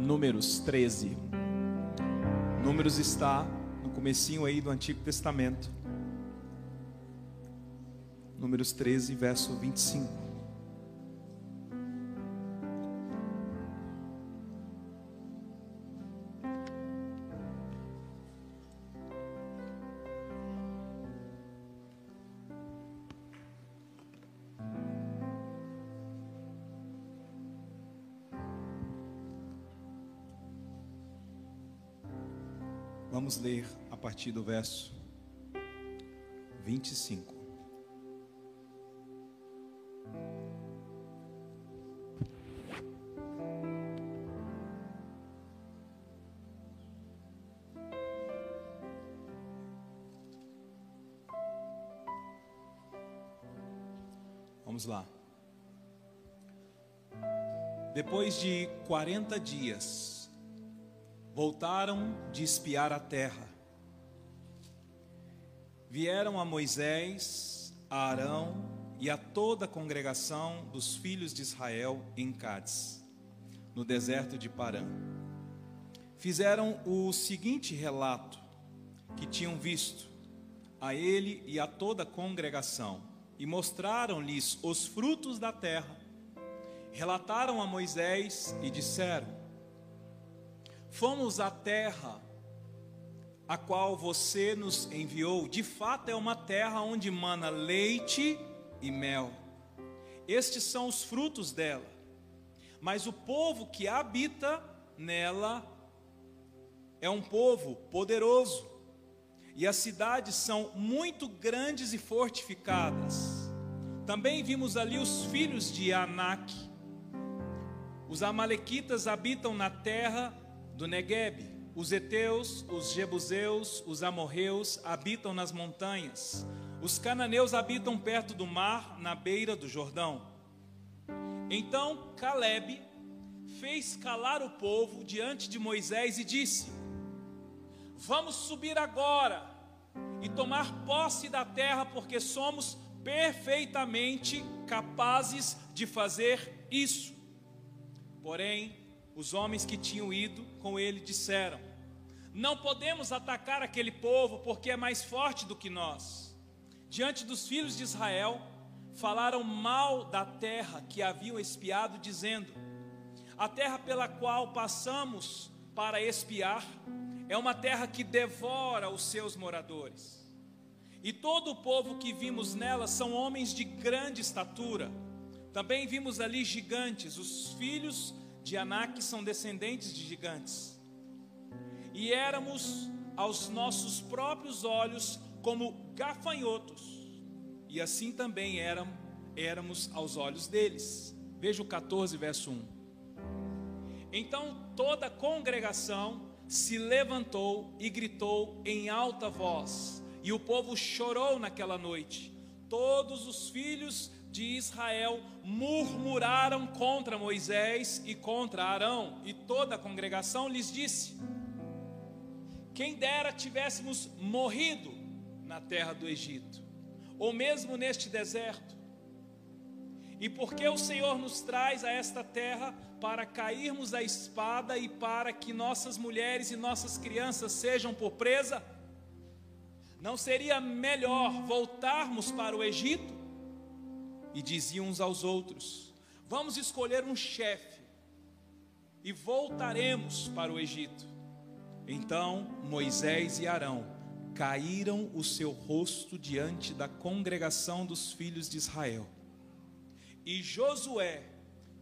Números 13. Números está no comecinho aí do Antigo Testamento. Números 13, verso 25. Vamos ler a partir do verso 25. Vamos lá. Depois de 40 dias, voltaram de espiar a terra. Vieram a Moisés, a Arão e a toda a congregação dos filhos de Israel em Cádiz, no deserto de Parã. Fizeram o seguinte relato que tinham visto a ele e a toda a congregação e mostraram-lhes os frutos da terra. Relataram a Moisés e disseram: Fomos à terra a qual você nos enviou. De fato, é uma terra onde mana leite e mel. Estes são os frutos dela. Mas o povo que habita nela é um povo poderoso. E as cidades são muito grandes e fortificadas. Também vimos ali os filhos de Anak. Os amalequitas habitam na terra do Negueb. Os heteus, os jebuseus, os amorreus habitam nas montanhas. Os cananeus habitam perto do mar, na beira do Jordão. Então Caleb fez calar o povo diante de Moisés e disse: Vamos subir agora e tomar posse da terra, porque somos perfeitamente capazes de fazer isso. Porém, os homens que tinham ido com ele disseram: Não podemos atacar aquele povo, porque é mais forte do que nós. Diante dos filhos de Israel, falaram mal da terra que haviam espiado, dizendo: A terra pela qual passamos para espiar é uma terra que devora os seus moradores. E todo o povo que vimos nela são homens de grande estatura. Também vimos ali gigantes, os filhos de Anak são descendentes de gigantes. E éramos aos nossos próprios olhos como gafanhotos. E assim também éramos aos olhos deles. Veja o 14, verso 1. Então toda a congregação se levantou e gritou em alta voz, e o povo chorou naquela noite. Todos os filhos de Israel murmuraram contra Moisés e contra Arão, e toda a congregação lhes disse: Quem dera tivéssemos morrido na terra do Egito, ou mesmo neste deserto. E porque o Senhor nos traz a esta terra para cairmos a espada e para que nossas mulheres e nossas crianças sejam por presa? Não seria melhor voltarmos para o Egito? E diziam uns aos outros: Vamos escolher um chefe e voltaremos para o Egito. Então Moisés e Arão caíram o seu rosto diante da congregação dos filhos de Israel. E Josué,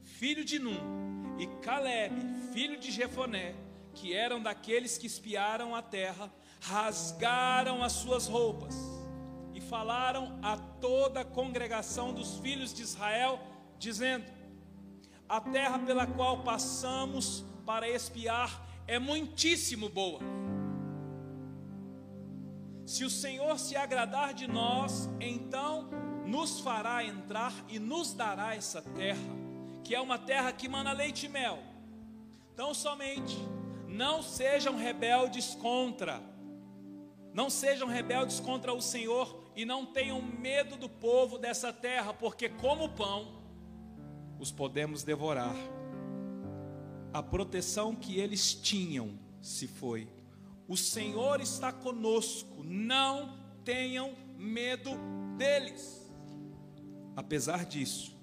filho de Num, e Caleb, filho de Jefoné, que eram daqueles que espiaram a terra, rasgaram as suas roupas falaram a toda a congregação dos filhos de Israel, dizendo: A terra pela qual passamos para espiar é muitíssimo boa. Se o Senhor se agradar de nós, então nos fará entrar e nos dará essa terra, que é uma terra que mana leite e mel. Então, somente não sejam rebeldes contra, não sejam rebeldes contra o Senhor e não tenham medo do povo dessa terra, porque como pão os podemos devorar. a proteção que eles tinham se foi. O Senhor está conosco, não tenham medo deles. Apesar disso,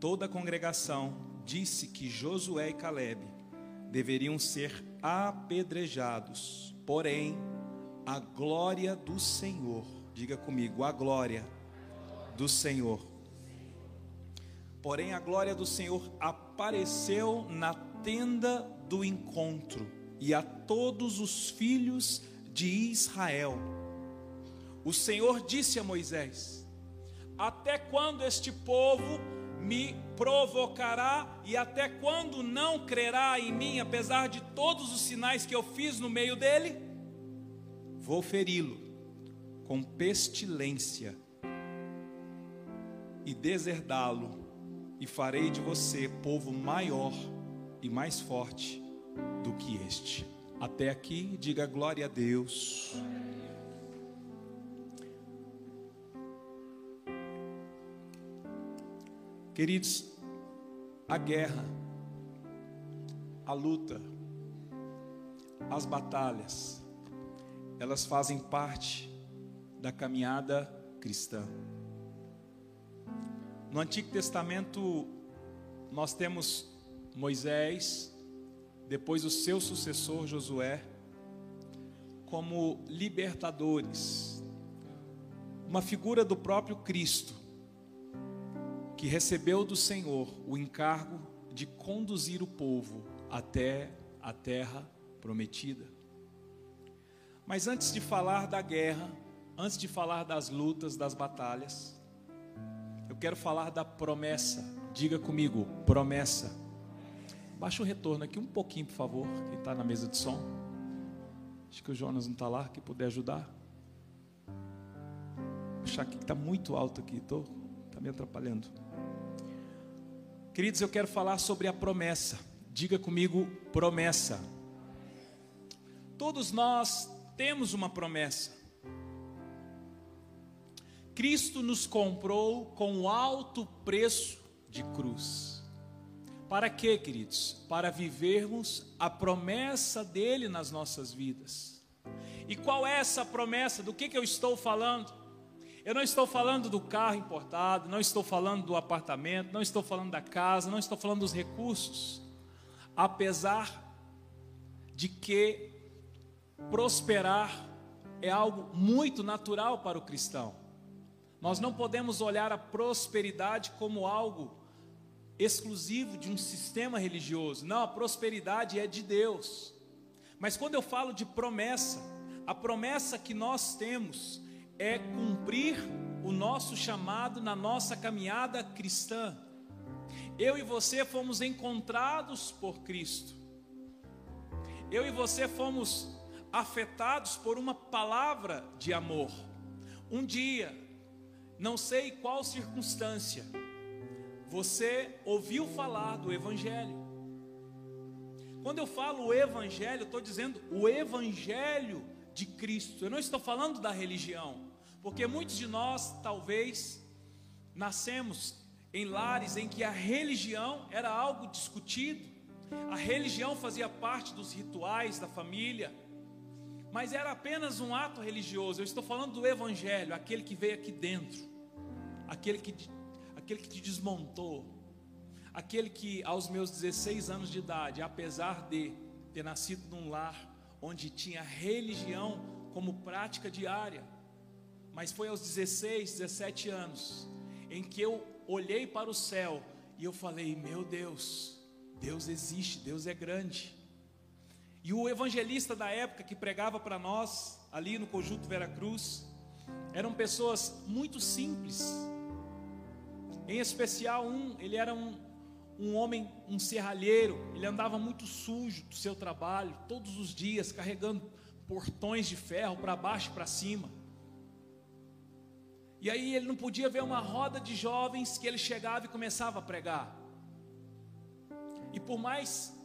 toda a congregação disse que Josué e Caleb deveriam ser apedrejados, porém, a glória do Senhor, diga comigo, a glória do Senhor. Porém, a glória do Senhor apareceu na tenda do encontro e a todos os filhos de Israel. O Senhor disse a Moisés: Até quando este povo me provocará e até quando não crerá em mim, apesar de todos os sinais que eu fiz no meio dele? Vou feri-lo com pestilência e deserdá-lo, e farei de você povo maior e mais forte do que este. Até aqui, diga glória a Deus. Queridos, a guerra, a luta, as batalhas, elas fazem parte da caminhada cristã. No Antigo Testamento, nós temos Moisés, depois o seu sucessor Josué, como libertadores, uma figura do próprio Cristo, que recebeu do Senhor o encargo de conduzir o povo até a terra prometida. Mas antes de falar da guerra, antes de falar das lutas, das batalhas, eu quero falar da promessa. Diga comigo, promessa. Baixa o retorno aqui um pouquinho, por favor, quem está na mesa de som. Acho que o Jonas não está lá, que puder ajudar. Achar que está muito alto aqui, está me atrapalhando. Queridos, eu quero falar sobre a promessa. Diga comigo, promessa. Todos nós temos uma promessa. Cristo nos comprou com alto preço de cruz. Para quê, queridos? Para vivermos a promessa dele nas nossas vidas. E qual é essa promessa? Do que, que eu estou falando? Eu não estou falando do carro importado, não estou falando do apartamento, não estou falando da casa, não estou falando dos recursos. Apesar de que prosperar é algo muito natural para o cristão. Nós não podemos olhar a prosperidade como algo exclusivo de um sistema religioso. Não, a prosperidade é de Deus. Mas quando eu falo de promessa, a promessa que nós temos é cumprir o nosso chamado na nossa caminhada cristã. Eu e você fomos encontrados por Cristo. Eu e você fomos afetados por uma palavra de amor. Um dia, não sei qual circunstância, você ouviu falar do Evangelho. Quando eu falo o Evangelho, estou dizendo o Evangelho de Cristo. Eu não estou falando da religião, porque muitos de nós talvez nascemos em lares em que a religião era algo discutido, a religião fazia parte dos rituais da família, mas era apenas um ato religioso. Eu estou falando do Evangelho, aquele que veio aqui dentro aquele que, aquele que te desmontou, aquele que aos meus 16 anos de idade, apesar de ter nascido num lar onde tinha religião como prática diária, mas foi aos 16, 17 anos em que eu olhei para o céu e eu falei: Meu Deus, Deus existe, Deus é grande. E o evangelista da época que pregava para nós, ali no Conjunto Vera Cruz, eram pessoas muito simples, em especial, um, ele era um, um homem, um serralheiro, ele andava muito sujo do seu trabalho, todos os dias, carregando portões de ferro para baixo e para cima. E aí ele não podia ver uma roda de jovens que ele chegava e começava a pregar. E por mais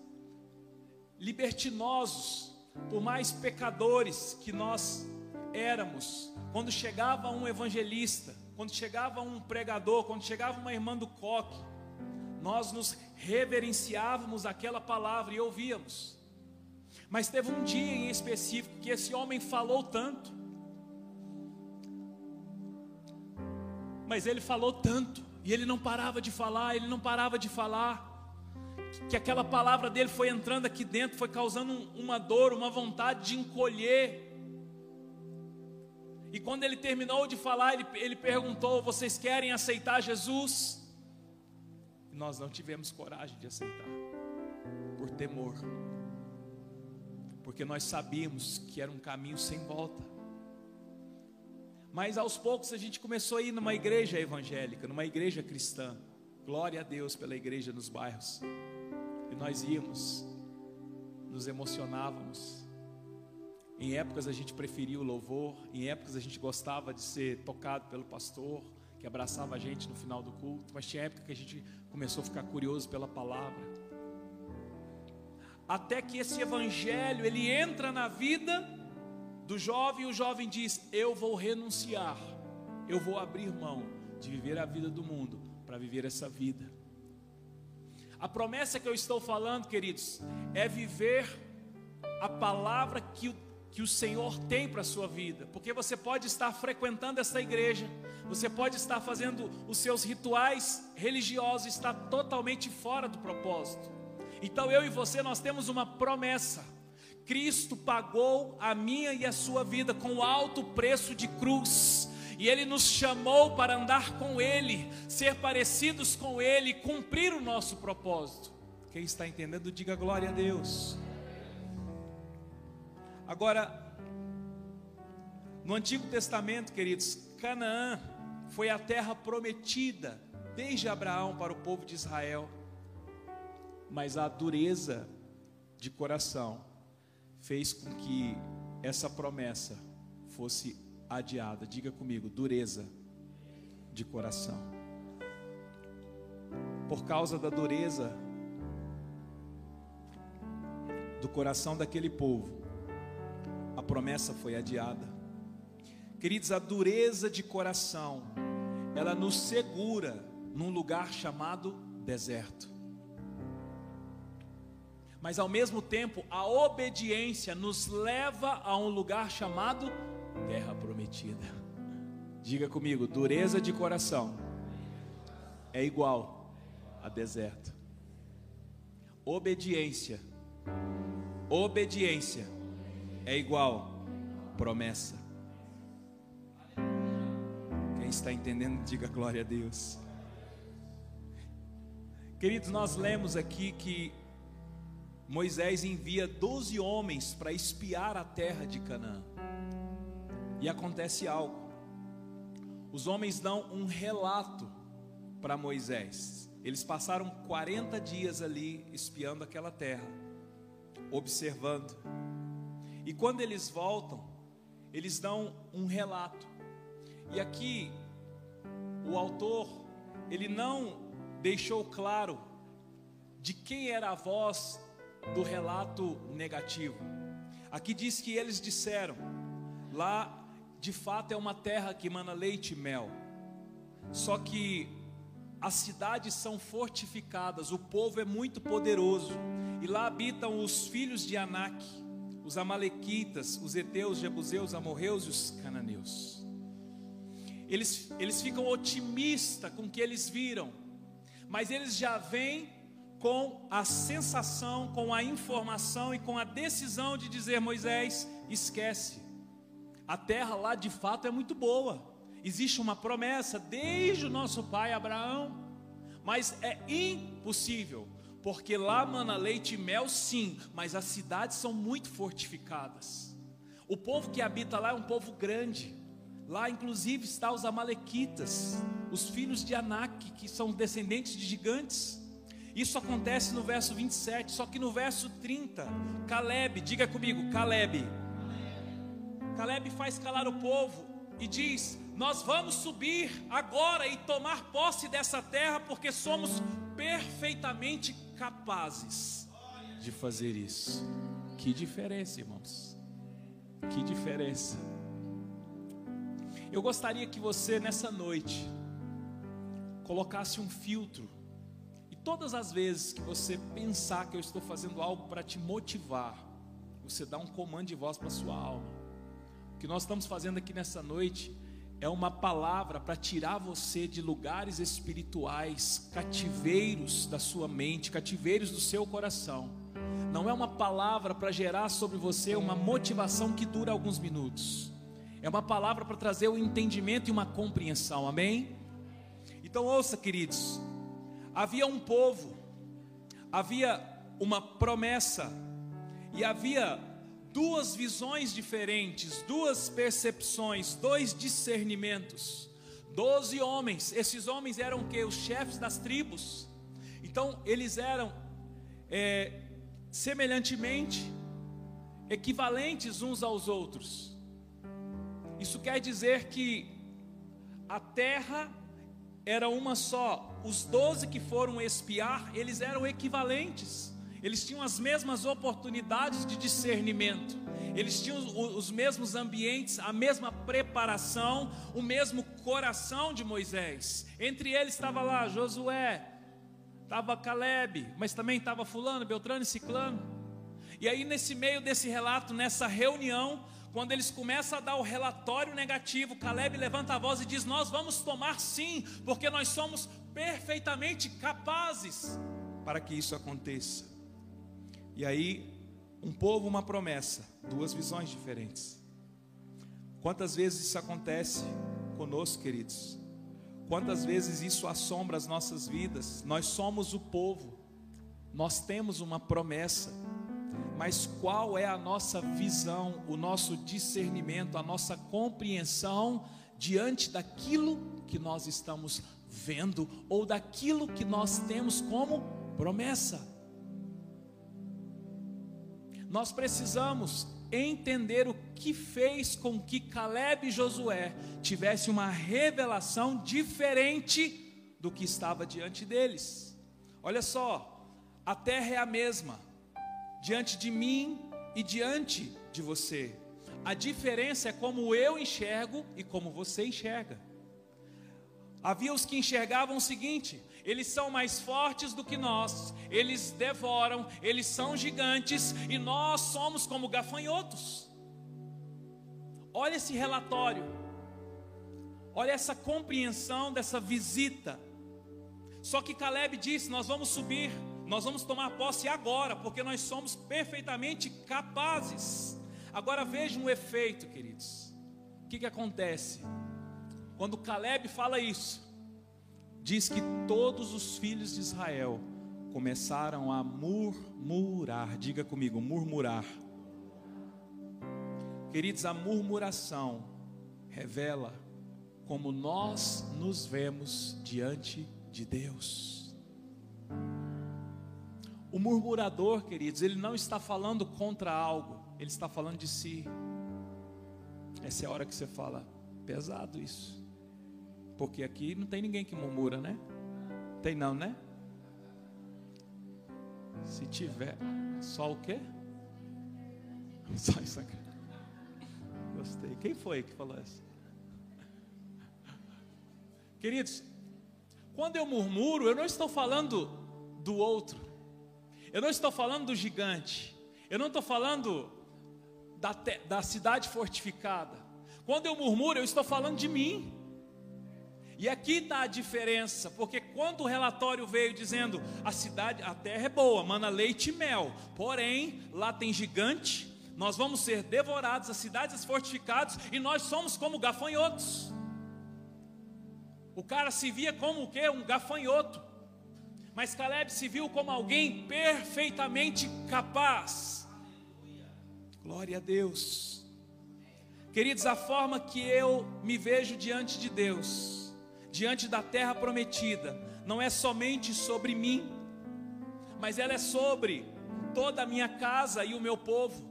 libertinosos, por mais pecadores que nós éramos, quando chegava um evangelista, quando chegava um pregador, quando chegava uma irmã do coque, nós nos reverenciávamos aquela palavra e ouvíamos. Mas teve um dia em específico que esse homem falou tanto, mas ele falou tanto, e ele não parava de falar, ele não parava de falar, que aquela palavra dele foi entrando aqui dentro, foi causando uma dor, uma vontade de encolher. E quando ele terminou de falar, ele, ele perguntou: Vocês querem aceitar Jesus? E nós não tivemos coragem de aceitar, por temor, porque nós sabíamos que era um caminho sem volta. Mas aos poucos a gente começou a ir numa igreja evangélica, numa igreja cristã. Glória a Deus pela igreja nos bairros. E nós íamos, nos emocionávamos. Em épocas a gente preferia o louvor, em épocas a gente gostava de ser tocado pelo pastor, que abraçava a gente no final do culto, mas tinha época que a gente começou a ficar curioso pela palavra. Até que esse evangelho, ele entra na vida do jovem, e o jovem diz: "Eu vou renunciar. Eu vou abrir mão de viver a vida do mundo para viver essa vida". A promessa que eu estou falando, queridos, é viver a palavra que o que o Senhor tem para a sua vida, porque você pode estar frequentando essa igreja, você pode estar fazendo os seus rituais religiosos, está totalmente fora do propósito. Então eu e você nós temos uma promessa. Cristo pagou a minha e a sua vida com alto preço de cruz. E Ele nos chamou para andar com Ele, ser parecidos com Ele, cumprir o nosso propósito. Quem está entendendo, diga glória a Deus. Agora, no Antigo Testamento, queridos, Canaã foi a terra prometida desde Abraão para o povo de Israel, mas a dureza de coração fez com que essa promessa fosse adiada. Diga comigo, dureza de coração. Por causa da dureza do coração daquele povo, a promessa foi adiada. Queridos, a dureza de coração, ela nos segura num lugar chamado deserto. Mas ao mesmo tempo, a obediência nos leva a um lugar chamado terra Diga comigo, dureza de coração é igual a deserto. Obediência. Obediência é igual promessa. Quem está entendendo, diga glória a Deus. Queridos, nós lemos aqui que Moisés envia doze homens para espiar a terra de Canaã. E acontece algo. Os homens dão um relato para Moisés. Eles passaram 40 dias ali espiando aquela terra, observando. E quando eles voltam, eles dão um relato. E aqui o autor, ele não deixou claro de quem era a voz do relato negativo. Aqui diz que eles disseram: lá de fato é uma terra que emana leite e mel. Só que as cidades são fortificadas, o povo é muito poderoso, e lá habitam os filhos de Anak os amalequitas, os heteus, jebuseus, amorreus e os cananeus. Eles, eles ficam otimistas com o que eles viram, mas eles já vêm com a sensação, com a informação e com a decisão de dizer: Moisés, esquece, a terra lá de fato é muito boa, existe uma promessa desde o nosso pai Abraão, mas é impossível porque lá mana leite e mel, sim, mas as cidades são muito fortificadas. O povo que habita lá é um povo grande. Lá, inclusive, está os Amalequitas, os filhos de Anak, que são descendentes de gigantes. Isso acontece no verso 27, só que no verso 30, Caleb, diga comigo, Caleb. Caleb faz calar o povo e diz: Nós vamos subir agora e tomar posse dessa terra, porque somos perfeitamente capazes de fazer isso. Que diferença, irmãos. Que diferença. Eu gostaria que você nessa noite colocasse um filtro e todas as vezes que você pensar que eu estou fazendo algo para te motivar, você dá um comando de voz para sua alma. O que nós estamos fazendo aqui nessa noite é uma palavra para tirar você de lugares espirituais, cativeiros da sua mente, cativeiros do seu coração. Não é uma palavra para gerar sobre você uma motivação que dura alguns minutos. É uma palavra para trazer um entendimento e uma compreensão. Amém? Então ouça, queridos. Havia um povo, havia uma promessa e havia duas visões diferentes, duas percepções, dois discernimentos. Doze homens, esses homens eram que os chefes das tribos. Então eles eram é, semelhantemente equivalentes uns aos outros. Isso quer dizer que a terra era uma só. Os doze que foram espiar, eles eram equivalentes. Eles tinham as mesmas oportunidades de discernimento, eles tinham os mesmos ambientes, a mesma preparação, o mesmo coração de Moisés. Entre eles estava lá Josué, estava Caleb, mas também estava Fulano, Beltrano e Ciclano. E aí, nesse meio desse relato, nessa reunião, quando eles começam a dar o relatório negativo, Caleb levanta a voz e diz: Nós vamos tomar sim, porque nós somos perfeitamente capazes para que isso aconteça. E aí, um povo, uma promessa, duas visões diferentes. Quantas vezes isso acontece conosco, queridos? Quantas vezes isso assombra as nossas vidas? Nós somos o povo, nós temos uma promessa, mas qual é a nossa visão, o nosso discernimento, a nossa compreensão diante daquilo que nós estamos vendo ou daquilo que nós temos como promessa? Nós precisamos entender o que fez com que Caleb e Josué tivessem uma revelação diferente do que estava diante deles. Olha só, a terra é a mesma, diante de mim e diante de você. A diferença é como eu enxergo e como você enxerga. Havia os que enxergavam o seguinte: eles são mais fortes do que nós, eles devoram, eles são gigantes e nós somos como gafanhotos. Olha esse relatório, olha essa compreensão dessa visita. Só que Caleb disse: Nós vamos subir, nós vamos tomar posse agora, porque nós somos perfeitamente capazes. Agora vejam o efeito, queridos. O que, que acontece? Quando Caleb fala isso, diz que todos os filhos de Israel começaram a murmurar. Diga comigo, murmurar. Queridos, a murmuração revela como nós nos vemos diante de Deus. O murmurador, queridos, ele não está falando contra algo, ele está falando de si. Essa é a hora que você fala, pesado isso. Porque aqui não tem ninguém que murmura, né? Tem não, né? Se tiver, só o quê? Só isso aqui. Gostei. Quem foi que falou isso? Queridos, quando eu murmuro, eu não estou falando do outro. Eu não estou falando do gigante. Eu não estou falando da, da cidade fortificada. Quando eu murmuro, eu estou falando de mim. E aqui está a diferença, porque quando o relatório veio dizendo a cidade, a terra é boa, mana leite e mel, porém lá tem gigante, nós vamos ser devorados, as cidades fortificadas e nós somos como gafanhotos. O cara se via como o que? Um gafanhoto. Mas Caleb se viu como alguém perfeitamente capaz. Glória a Deus. Queridos, a forma que eu me vejo diante de Deus diante da terra prometida, não é somente sobre mim, mas ela é sobre toda a minha casa e o meu povo.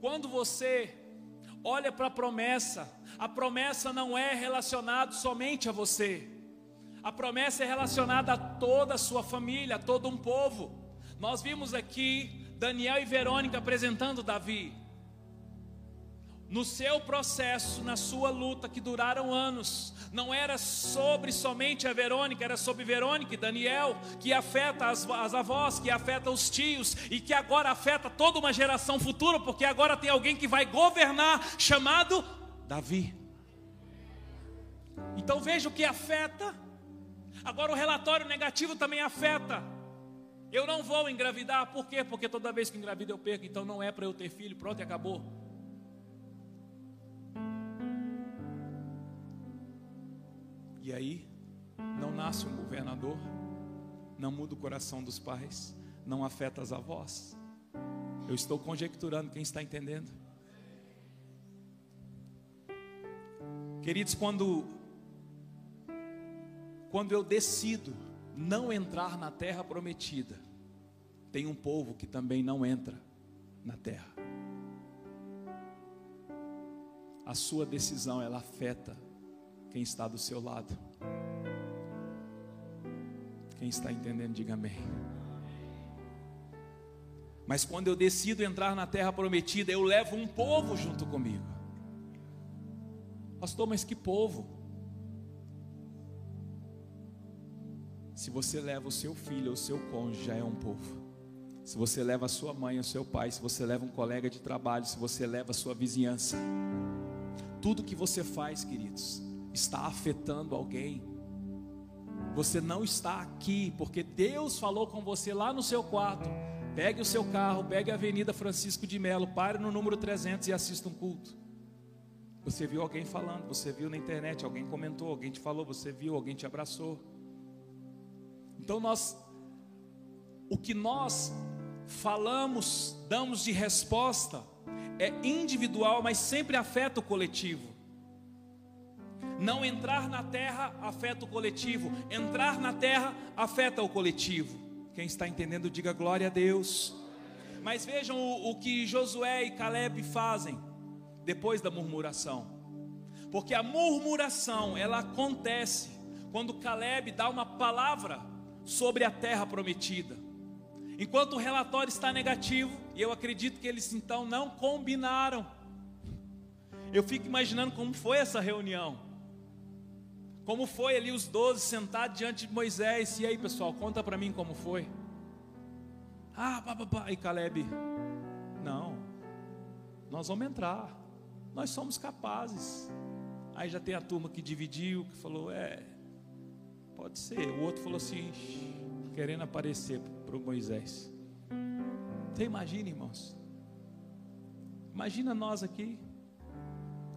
Quando você olha para a promessa, a promessa não é relacionada somente a você, a promessa é relacionada a toda a sua família, a todo um povo. Nós vimos aqui Daniel e Verônica apresentando Davi. No seu processo, na sua luta que duraram anos, não era sobre somente a Verônica, era sobre Verônica e Daniel, que afeta as, as, avós, que afeta os tios e que agora afeta toda uma geração futura, porque agora tem alguém que vai governar, chamado Davi. Então veja o que afeta. Agora o relatório negativo também afeta. Eu não vou engravidar, por quê? Porque toda vez que engravido eu perco, então não é para eu ter filho, pronto e acabou. E aí, não nasce um governador, não muda o coração dos pais, não afeta as avós. Eu estou conjecturando, quem está entendendo? Queridos, quando quando eu decido não entrar na terra prometida, tem um povo que também não entra na terra. A sua decisão ela afeta quem está do seu lado. Quem está entendendo, diga amém. Mas quando eu decido entrar na terra prometida, eu levo um povo junto comigo. Pastor, mas que povo? Se você leva o seu filho ou o seu cônjuge, já é um povo. Se você leva a sua mãe ou seu pai, se você leva um colega de trabalho, se você leva a sua vizinhança, tudo que você faz, queridos, está afetando alguém. Você não está aqui porque Deus falou com você lá no seu quarto. Pegue o seu carro, pegue a Avenida Francisco de Melo, pare no número 300 e assista um culto. Você viu alguém falando, você viu na internet, alguém comentou, alguém te falou, você viu, alguém te abraçou. Então nós o que nós falamos, damos de resposta é individual, mas sempre afeta o coletivo. Não entrar na terra afeta o coletivo, entrar na terra afeta o coletivo. Quem está entendendo, diga glória a Deus. Mas vejam o, o que Josué e Caleb fazem depois da murmuração, porque a murmuração ela acontece quando Caleb dá uma palavra sobre a terra prometida. Enquanto o relatório está negativo, e eu acredito que eles então não combinaram. Eu fico imaginando como foi essa reunião. Como foi ali os doze sentados diante de Moisés? E aí, pessoal, conta para mim como foi. Ah, pá. E Caleb, não, nós vamos entrar, nós somos capazes. Aí já tem a turma que dividiu, que falou, é, pode ser. O outro falou assim, querendo aparecer para o Moisés. Você imagina, irmãos? Imagina nós aqui,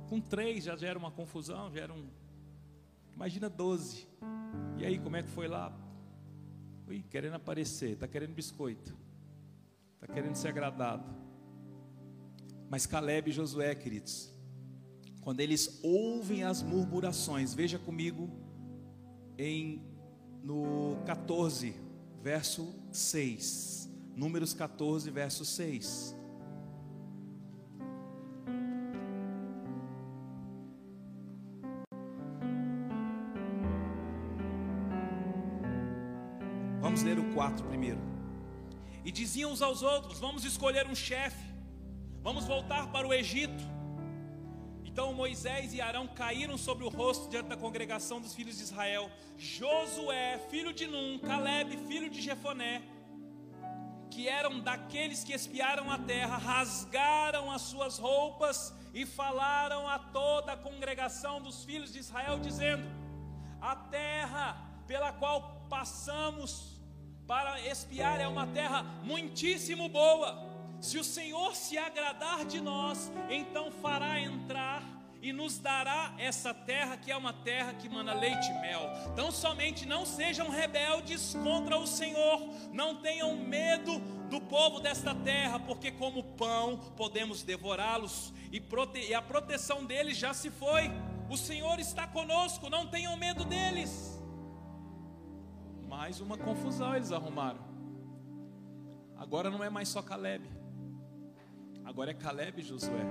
com três já era uma confusão, já era um Imagina 12. E aí, como é que foi lá? Ui, querendo aparecer, está querendo biscoito, está querendo ser agradado. Mas Caleb e Josué, queridos, quando eles ouvem as murmurações, veja comigo em no 14, verso 6. Números 14, verso 6. 4 primeiro. E diziam uns aos outros: Vamos escolher um chefe, vamos voltar para o Egito. Então Moisés e Arão caíram sobre o rosto diante da congregação dos filhos de Israel. Josué, filho de Num, Caleb, filho de Jefoné, que eram daqueles que espiaram a terra, rasgaram as suas roupas e falaram a toda a congregação dos filhos de Israel, dizendo: A terra pela qual passamos para espiar é uma terra muitíssimo boa. Se o Senhor se agradar de nós, então fará entrar e nos dará essa terra que é uma terra que mana leite e mel. Então somente não sejam rebeldes contra o Senhor, não tenham medo do povo desta terra, porque como pão podemos devorá-los e, prote e a proteção deles já se foi. O Senhor está conosco, não tenham medo deles. Mais uma confusão eles arrumaram. Agora não é mais só Caleb. Agora é Caleb e Josué.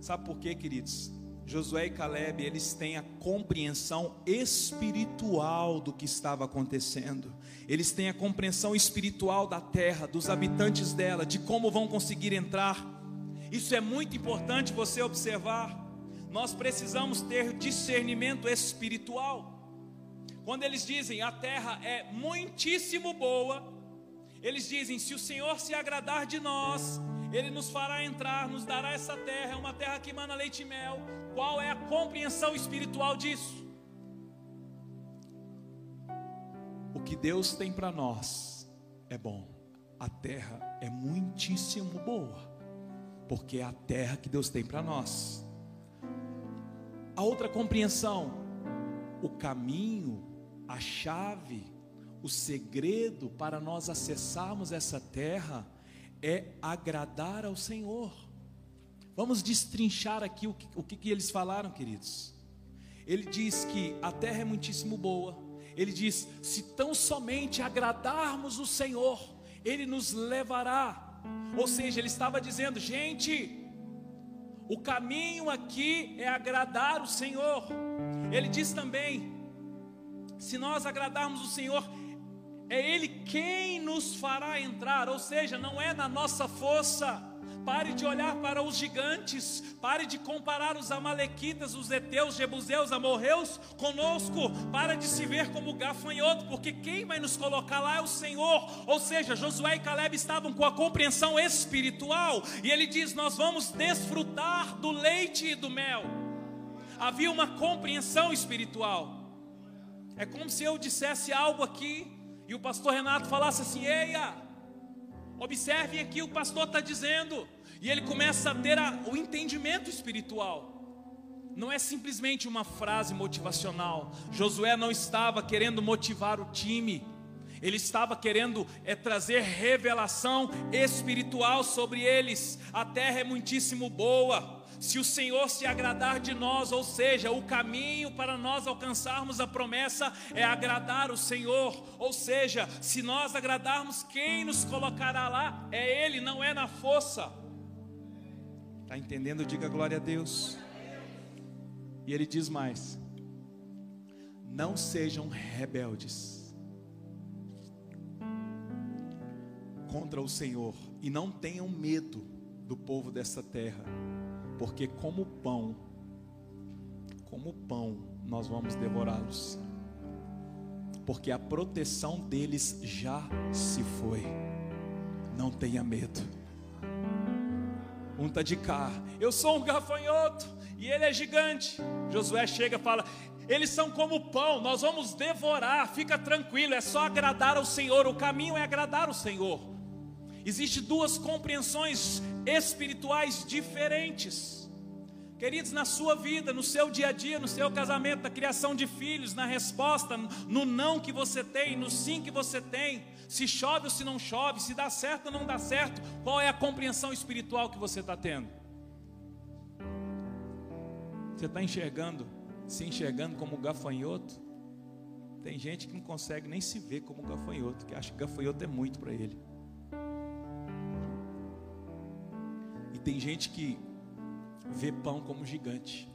Sabe por quê, queridos? Josué e Caleb, eles têm a compreensão espiritual do que estava acontecendo. Eles têm a compreensão espiritual da terra, dos habitantes dela, de como vão conseguir entrar. Isso é muito importante você observar. Nós precisamos ter discernimento espiritual. Quando eles dizem a terra é muitíssimo boa, eles dizem: se o Senhor se agradar de nós, Ele nos fará entrar, nos dará essa terra, é uma terra que emana leite e mel. Qual é a compreensão espiritual disso? O que Deus tem para nós é bom, a terra é muitíssimo boa, porque é a terra que Deus tem para nós. A outra compreensão, o caminho, a chave, o segredo para nós acessarmos essa terra é agradar ao Senhor. Vamos destrinchar aqui o que, o que, que eles falaram, queridos. Ele diz que a terra é muitíssimo boa. Ele diz: se tão somente agradarmos o Senhor, Ele nos levará. Ou seja, ele estava dizendo, gente, o caminho aqui é agradar o Senhor. Ele diz também: se nós agradarmos o Senhor, é Ele quem nos fará entrar, ou seja, não é na nossa força. Pare de olhar para os gigantes, pare de comparar os amalequitas, os heteus, jebuseus, amorreus conosco, para de se ver como gafanhoto, porque quem vai nos colocar lá é o Senhor. Ou seja, Josué e Caleb estavam com a compreensão espiritual, e ele diz: Nós vamos desfrutar do leite e do mel. Havia uma compreensão espiritual. É como se eu dissesse algo aqui e o pastor Renato falasse assim: Eia, observem aqui o pastor está dizendo. E ele começa a ter a, o entendimento espiritual. Não é simplesmente uma frase motivacional. Josué não estava querendo motivar o time. Ele estava querendo é, trazer revelação espiritual sobre eles. A terra é muitíssimo boa se o Senhor se agradar de nós, ou seja, o caminho para nós alcançarmos a promessa é agradar o Senhor, ou seja, se nós agradarmos, quem nos colocará lá é Ele, não é na força. Está entendendo? Diga glória a Deus. E ele diz mais: não sejam rebeldes contra o Senhor e não tenham medo do povo dessa terra porque como pão, como pão, nós vamos devorá-los, porque a proteção deles já se foi. Não tenha medo. Um está de cá, eu sou um gafanhoto e ele é gigante. Josué chega e fala: eles são como pão, nós vamos devorar, fica tranquilo, é só agradar ao Senhor, o caminho é agradar o Senhor. Existem duas compreensões espirituais diferentes. Queridos, na sua vida, no seu dia a dia, no seu casamento, na criação de filhos, na resposta, no não que você tem, no sim que você tem, se chove ou se não chove, se dá certo ou não dá certo, qual é a compreensão espiritual que você está tendo? Você está enxergando, se enxergando como gafanhoto? Tem gente que não consegue nem se ver como gafanhoto, que acha que gafanhoto é muito para ele. Tem gente que vê pão como gigante.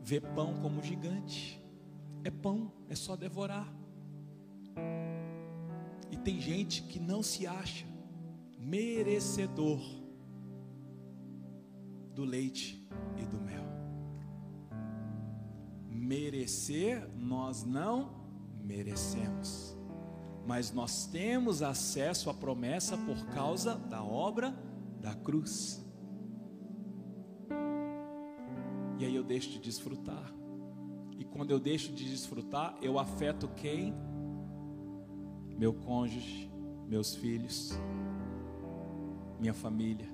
Vê pão como gigante. É pão, é só devorar. E tem gente que não se acha merecedor do leite e do mel. Merecer, nós não merecemos, mas nós temos acesso à promessa por causa da obra da cruz. E aí eu deixo de desfrutar. E quando eu deixo de desfrutar, eu afeto quem? Meu cônjuge, meus filhos, minha família,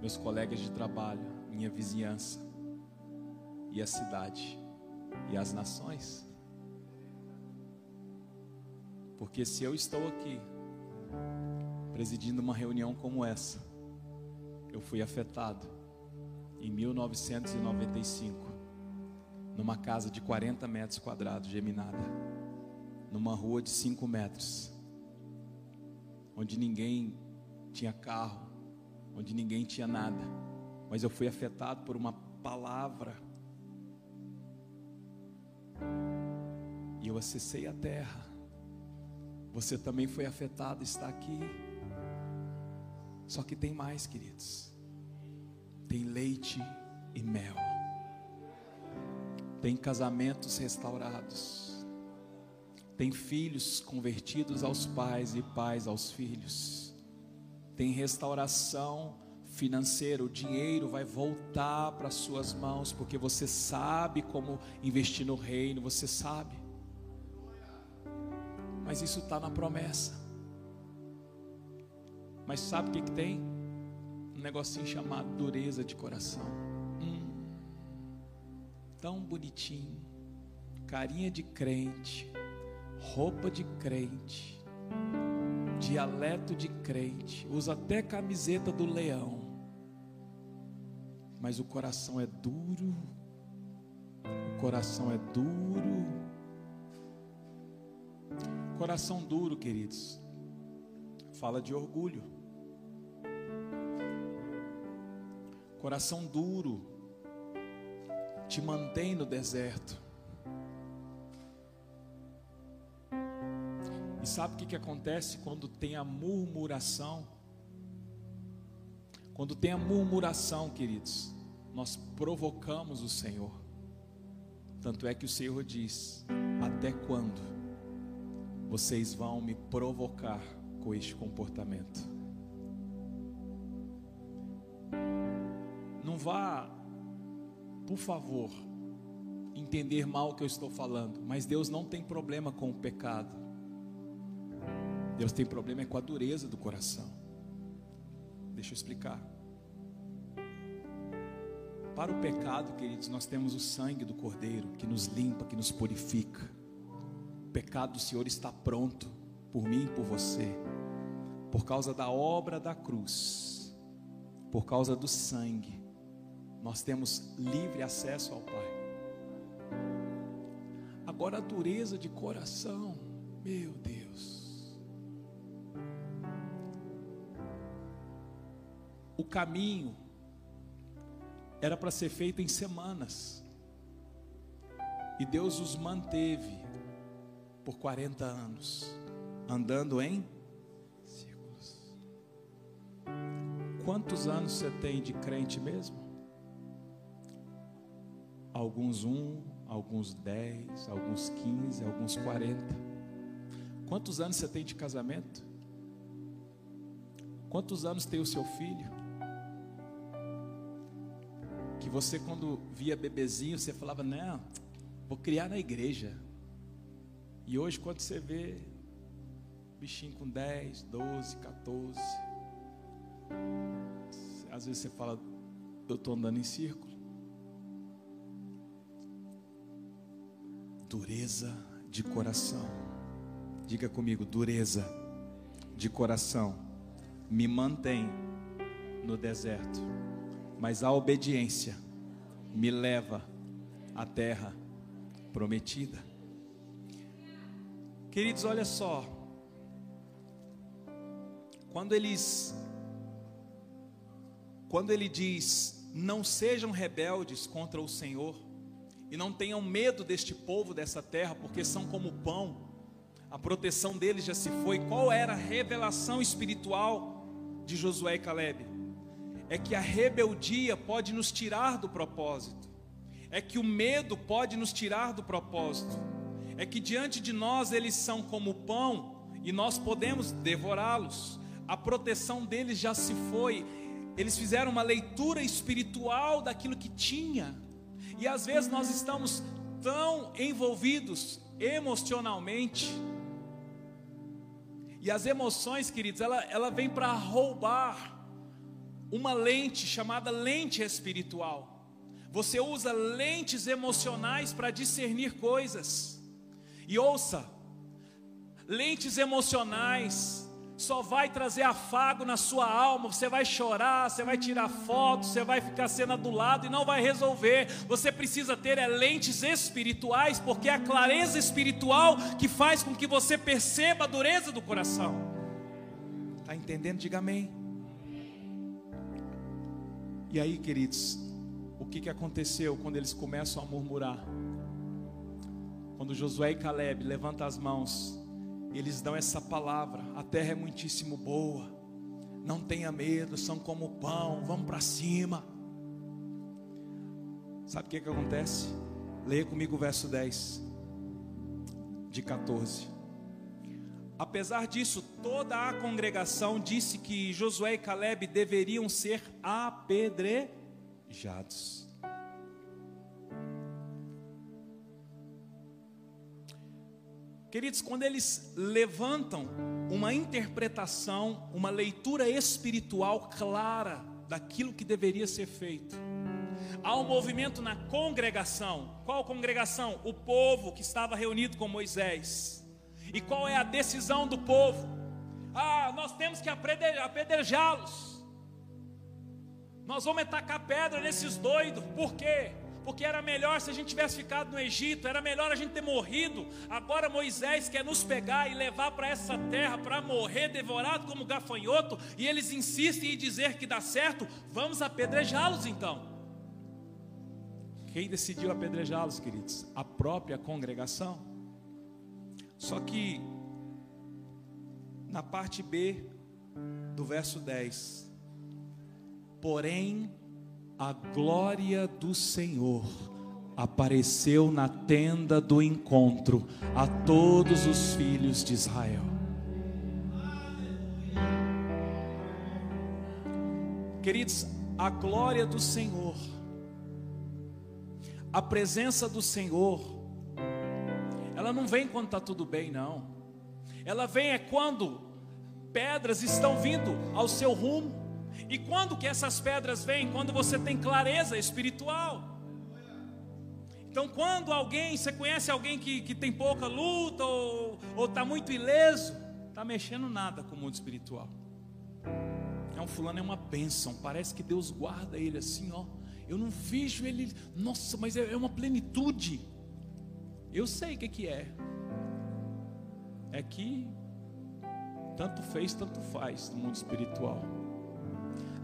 meus colegas de trabalho, minha vizinhança e a cidade e as nações. Porque se eu estou aqui presidindo uma reunião como essa, eu fui afetado em 1995, numa casa de 40 metros quadrados, geminada, numa rua de 5 metros, onde ninguém tinha carro, onde ninguém tinha nada, mas eu fui afetado por uma palavra, e eu acessei a terra. Você também foi afetado, está aqui. Só que tem mais, queridos. Tem leite e mel. Tem casamentos restaurados. Tem filhos convertidos aos pais e pais aos filhos. Tem restauração financeira, o dinheiro vai voltar para suas mãos, porque você sabe como investir no reino, você sabe. Mas isso está na promessa. Mas sabe o que, que tem? Um negocinho chamado dureza de coração. Hum, tão bonitinho, carinha de crente, roupa de crente, dialeto de crente, usa até camiseta do leão, mas o coração é duro, o coração é duro. Coração duro, queridos, fala de orgulho. Coração duro te mantém no deserto. E sabe o que, que acontece quando tem a murmuração? Quando tem a murmuração, queridos, nós provocamos o Senhor. Tanto é que o Senhor diz: Até quando vocês vão me provocar com este comportamento? Não vá, por favor, entender mal o que eu estou falando, mas Deus não tem problema com o pecado. Deus tem problema é com a dureza do coração. Deixa eu explicar. Para o pecado, queridos, nós temos o sangue do Cordeiro que nos limpa, que nos purifica. O pecado do Senhor está pronto por mim e por você, por causa da obra da cruz, por causa do sangue nós temos livre acesso ao Pai. Agora a dureza de coração, meu Deus. O caminho era para ser feito em semanas. E Deus os manteve por 40 anos, andando em Quantos anos você tem de crente mesmo? alguns um, alguns dez, alguns quinze, alguns quarenta. Quantos anos você tem de casamento? Quantos anos tem o seu filho? Que você, quando via bebezinho, você falava: Não, vou criar na igreja. E hoje, quando você vê bichinho com 10, 12, 14, às vezes você fala: Eu estou andando em círculo. dureza de coração. Diga comigo, dureza de coração me mantém no deserto, mas a obediência me leva à terra prometida. Queridos, olha só. Quando eles quando ele diz: "Não sejam rebeldes contra o Senhor", e não tenham medo deste povo, dessa terra, porque são como pão. A proteção deles já se foi. Qual era a revelação espiritual de Josué e Caleb? É que a rebeldia pode nos tirar do propósito. É que o medo pode nos tirar do propósito. É que diante de nós eles são como pão e nós podemos devorá-los. A proteção deles já se foi. Eles fizeram uma leitura espiritual daquilo que tinha e às vezes nós estamos tão envolvidos emocionalmente. E as emoções, queridos, ela, ela vem para roubar uma lente chamada lente espiritual. Você usa lentes emocionais para discernir coisas. E ouça, lentes emocionais só vai trazer afago na sua alma. Você vai chorar, você vai tirar fotos, você vai ficar cena do lado e não vai resolver. Você precisa ter é, lentes espirituais, porque é a clareza espiritual que faz com que você perceba a dureza do coração. Está entendendo? Diga amém. E aí, queridos, o que, que aconteceu quando eles começam a murmurar? Quando Josué e Caleb levantam as mãos eles dão essa palavra: a terra é muitíssimo boa, Não tenha medo, são como pão, vamos para cima. Sabe o que, que acontece? Leia comigo o verso 10 de 14. Apesar disso, toda a congregação disse que Josué e Caleb deveriam ser apedrejados. Queridos, quando eles levantam uma interpretação, uma leitura espiritual clara daquilo que deveria ser feito, há um movimento na congregação. Qual congregação? O povo que estava reunido com Moisés. E qual é a decisão do povo? Ah, nós temos que apedrejá-los. Nós vamos tacar pedra nesses doidos. Por quê? Porque era melhor se a gente tivesse ficado no Egito, era melhor a gente ter morrido. Agora Moisés quer nos pegar e levar para essa terra para morrer devorado como gafanhoto, e eles insistem em dizer que dá certo, vamos apedrejá-los então. Quem decidiu apedrejá-los, queridos? A própria congregação. Só que na parte B do verso 10, porém a glória do Senhor apareceu na tenda do encontro a todos os filhos de Israel. Queridos, a glória do Senhor, a presença do Senhor, ela não vem quando está tudo bem, não. Ela vem é quando pedras estão vindo ao seu rumo. E quando que essas pedras vêm? Quando você tem clareza espiritual. Então, quando alguém, você conhece alguém que, que tem pouca luta ou está muito ileso, está mexendo nada com o mundo espiritual. É um fulano, é uma bênção. Parece que Deus guarda ele assim, ó. Eu não vejo ele, nossa, mas é, é uma plenitude. Eu sei o que, que é. É que tanto fez, tanto faz no mundo espiritual.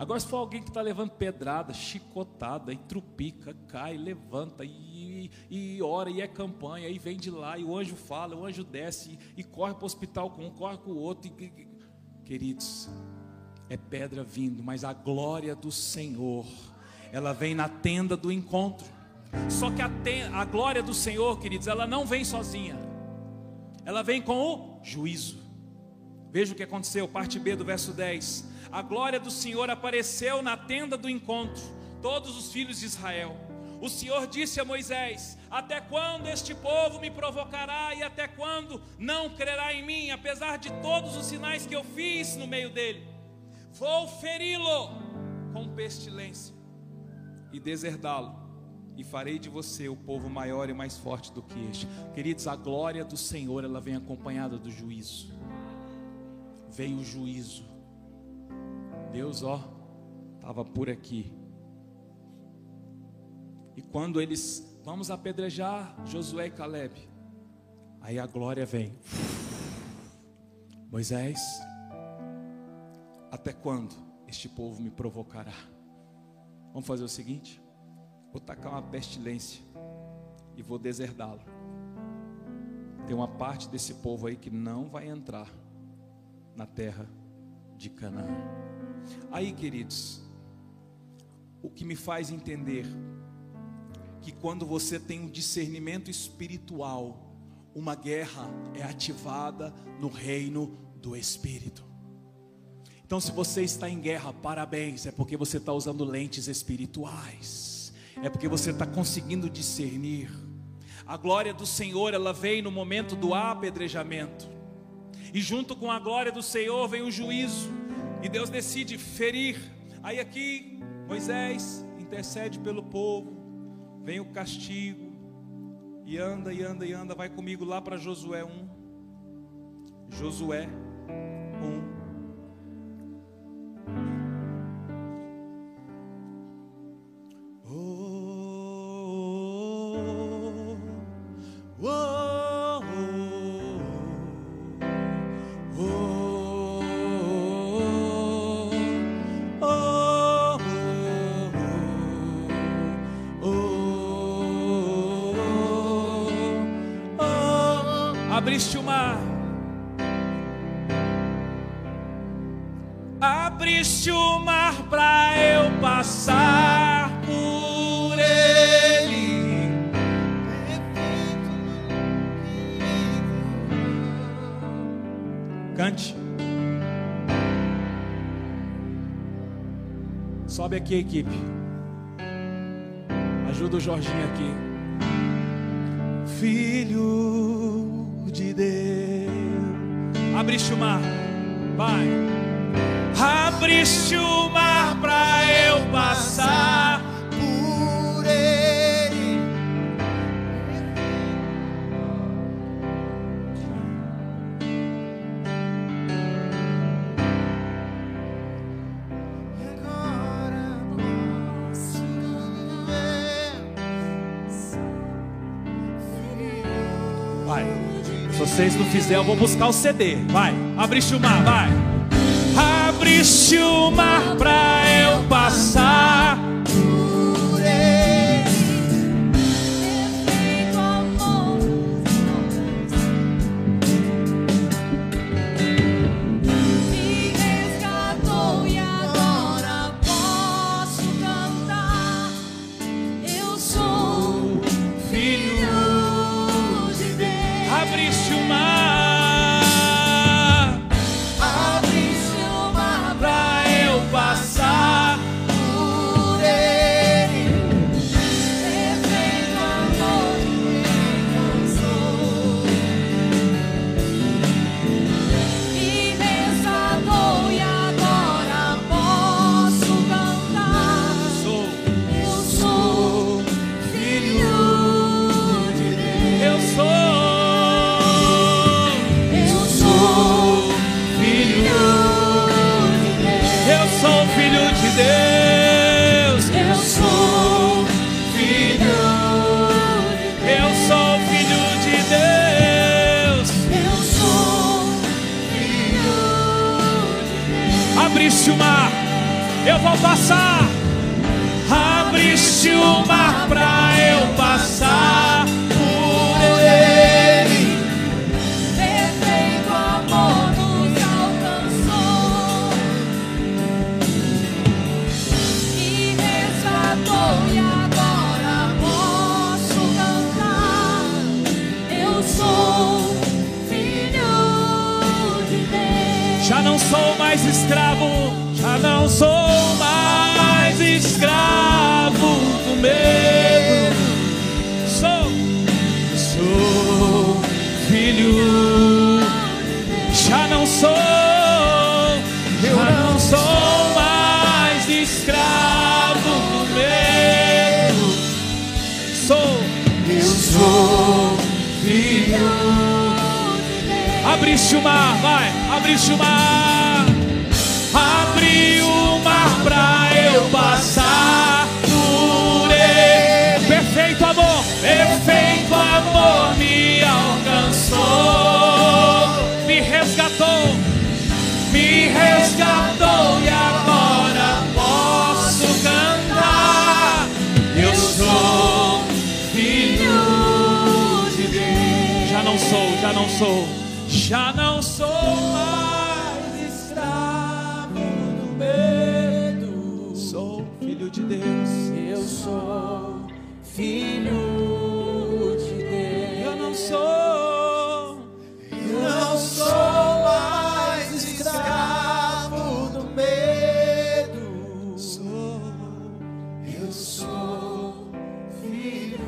Agora, se for alguém que está levando pedrada, chicotada, e trupica, cai, levanta, e, e ora, e é campanha, e vem de lá, e o anjo fala, o anjo desce, e, e corre para o hospital com um, corre com o outro. E, queridos, é pedra vindo, mas a glória do Senhor, ela vem na tenda do encontro. Só que a, a glória do Senhor, queridos, ela não vem sozinha, ela vem com o juízo. Veja o que aconteceu, parte B do verso 10 a glória do Senhor apareceu na tenda do encontro, todos os filhos de Israel. O Senhor disse a Moisés: Até quando este povo me provocará e até quando não crerá em mim, apesar de todos os sinais que eu fiz no meio dele? Vou feri-lo com pestilência e deserdá-lo, e farei de você o povo maior e mais forte do que este. Queridos, a glória do Senhor ela vem acompanhada do juízo. Veio o juízo Deus, ó, estava por aqui. E quando eles, vamos apedrejar Josué e Caleb, aí a glória vem. Moisés, até quando este povo me provocará? Vamos fazer o seguinte: vou tacar uma pestilência e vou deserdá-lo. Tem uma parte desse povo aí que não vai entrar na terra de Canaã. Aí, queridos, o que me faz entender que quando você tem um discernimento espiritual, uma guerra é ativada no reino do Espírito. Então, se você está em guerra, parabéns, é porque você está usando lentes espirituais, é porque você está conseguindo discernir. A glória do Senhor, ela vem no momento do apedrejamento, e junto com a glória do Senhor vem o juízo. E Deus decide ferir. Aí aqui Moisés intercede pelo povo, vem o castigo, e anda, e anda, e anda, vai comigo lá para Josué 1. Josué 1. abriste o mar, abriste o mar para eu passar por ele. Cante. Sobe aqui, equipe. Ajuda o Jorginho aqui. Filho Abriste o mar. Vai. Abriste o mar vocês não fizerem, eu vou buscar o CD. Vai. Abriste o mar, vai. Abriste o mar pra eu vou passar. Abriste o mar pra eu passar por ele. Perfeito amor nos alcançou. Me resgatou e agora posso cantar. Eu sou filho de Deus. Já não sou mais escravo, não sou mais escravo do medo. Sou, sou filho. Já não sou, já não sou mais escravo do medo. Sou, eu sou filho. Abriste o mar, vai, abriste o mar. Pra eu passar por ele. Perfeito amor, perfeito amor me alcançou, me resgatou, me resgatou e agora posso cantar. Eu sou filho de Deus. Já não sou, já não sou, já não sou filho de Deus. Eu sou filho de Deus. Eu não sou, não sou mais escravo do medo. sou. Eu sou filho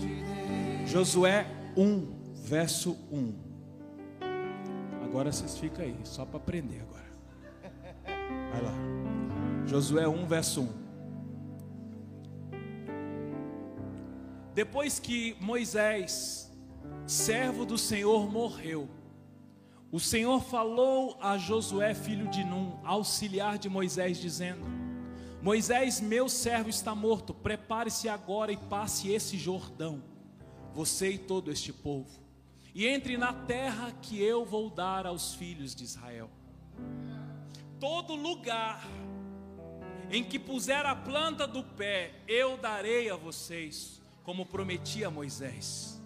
de Deus. Josué 1, verso 1. Agora vocês ficam aí, só para aprender agora. Vai lá. Josué 1, verso 1. Depois que Moisés, servo do Senhor, morreu, o Senhor falou a Josué, filho de Num, auxiliar de Moisés, dizendo: Moisés, meu servo, está morto. Prepare-se agora e passe esse Jordão, você e todo este povo, e entre na terra que eu vou dar aos filhos de Israel. Todo lugar em que puser a planta do pé, eu darei a vocês, como prometi a Moisés.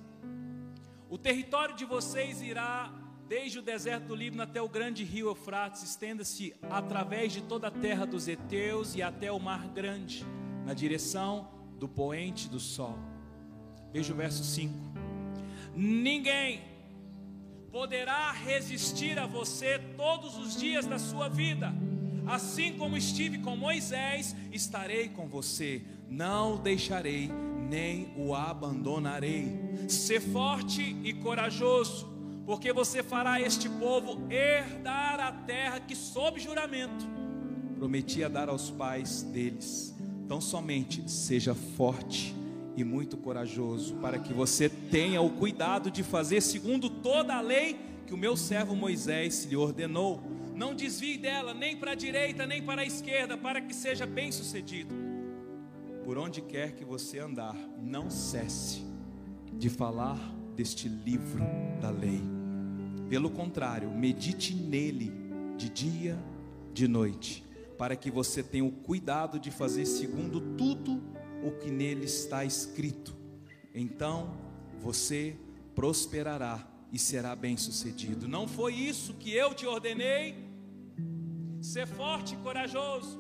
O território de vocês irá desde o deserto do Líbano até o grande rio Eufrates, estenda-se através de toda a terra dos heteus e até o mar grande, na direção do poente do sol. Veja o verso 5. Ninguém poderá resistir a você todos os dias da sua vida. Assim como estive com Moisés, estarei com você. Não o deixarei, nem o abandonarei. Ser forte e corajoso porque você fará este povo herdar a terra que, sob juramento, prometia dar aos pais deles. Então, somente seja forte e muito corajoso, para que você tenha o cuidado de fazer segundo toda a lei que o meu servo Moisés lhe ordenou. Não desvie dela nem para a direita nem para a esquerda, para que seja bem sucedido. Por onde quer que você andar, não cesse de falar deste livro da lei. Pelo contrário, medite nele de dia, de noite, para que você tenha o cuidado de fazer segundo tudo o que nele está escrito. Então você prosperará e será bem-sucedido. Não foi isso que eu te ordenei? Ser forte e corajoso.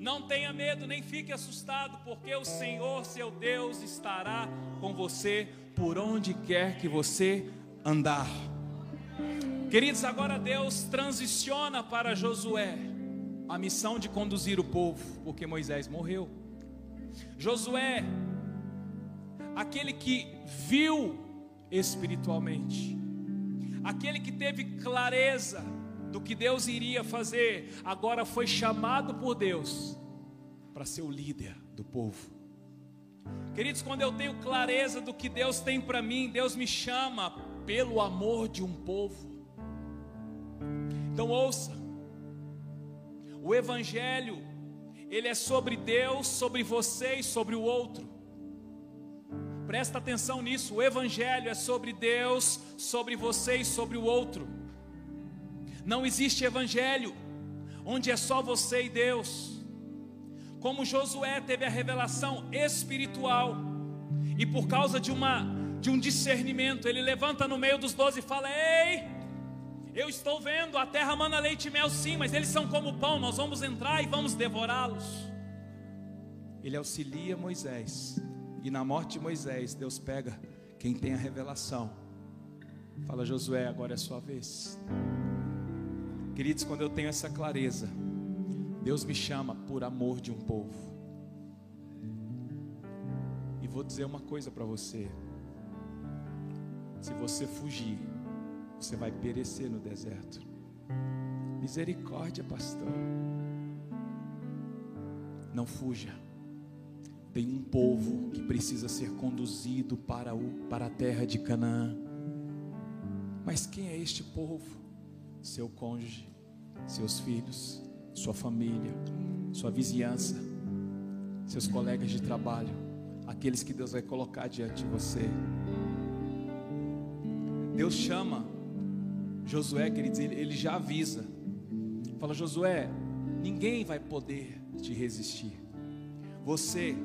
Não tenha medo, nem fique assustado, porque o Senhor, seu Deus, estará com você por onde quer que você andar. Queridos, agora Deus transiciona para Josué a missão de conduzir o povo, porque Moisés morreu. Josué, aquele que viu espiritualmente, aquele que teve clareza do que Deus iria fazer, agora foi chamado por Deus para ser o líder do povo. Queridos, quando eu tenho clareza do que Deus tem para mim, Deus me chama pelo amor de um povo. Então ouça. O evangelho ele é sobre Deus, sobre você e sobre o outro. Presta atenção nisso. O evangelho é sobre Deus, sobre você e sobre o outro. Não existe evangelho onde é só você e Deus. Como Josué teve a revelação espiritual e por causa de uma de um discernimento, ele levanta no meio dos doze e fala: Ei, eu estou vendo a terra mana leite e mel, sim, mas eles são como pão, nós vamos entrar e vamos devorá-los. Ele auxilia Moisés, e na morte de Moisés, Deus pega quem tem a revelação. Fala, Josué, agora é sua vez. Queridos, quando eu tenho essa clareza, Deus me chama por amor de um povo. E vou dizer uma coisa para você: se você fugir, você vai perecer no deserto. Misericórdia, pastor. Não fuja. Tem um povo que precisa ser conduzido para, o, para a terra de Canaã. Mas quem é este povo? Seu cônjuge, seus filhos, sua família, sua vizinhança, seus colegas de trabalho, aqueles que Deus vai colocar diante de você. Deus chama Josué, queridos, ele, ele já avisa. Fala, Josué, ninguém vai poder te resistir. Você,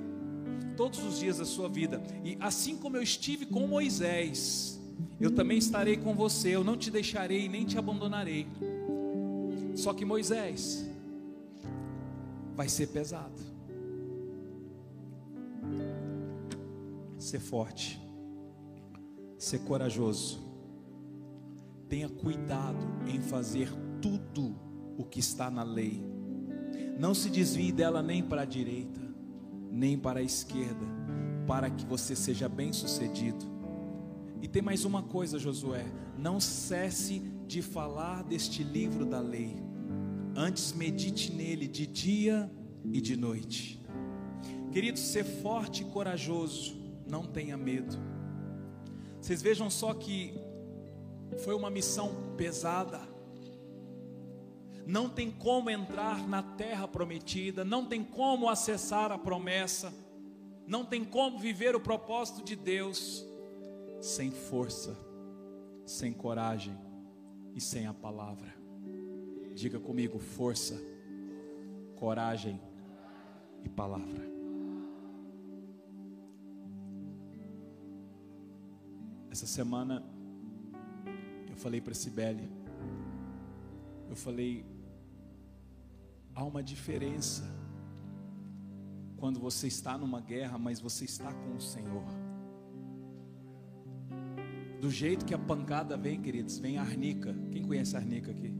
todos os dias da sua vida, e assim como eu estive com Moisés, eu também estarei com você, eu não te deixarei nem te abandonarei. Só que Moisés vai ser pesado. Ser forte, ser corajoso Tenha cuidado em fazer tudo o que está na lei. Não se desvie dela nem para a direita, nem para a esquerda, para que você seja bem-sucedido. E tem mais uma coisa, Josué: não cesse de falar deste livro da lei. Antes medite nele de dia e de noite. Querido, ser forte e corajoso, não tenha medo. Vocês vejam só que foi uma missão pesada. Não tem como entrar na terra prometida, não tem como acessar a promessa, não tem como viver o propósito de Deus sem força, sem coragem e sem a palavra. Diga comigo: força, coragem e palavra. Essa semana falei para Sibeli, eu falei, há uma diferença quando você está numa guerra, mas você está com o Senhor. Do jeito que a pancada vem, queridos, vem a arnica. Quem conhece a arnica aqui?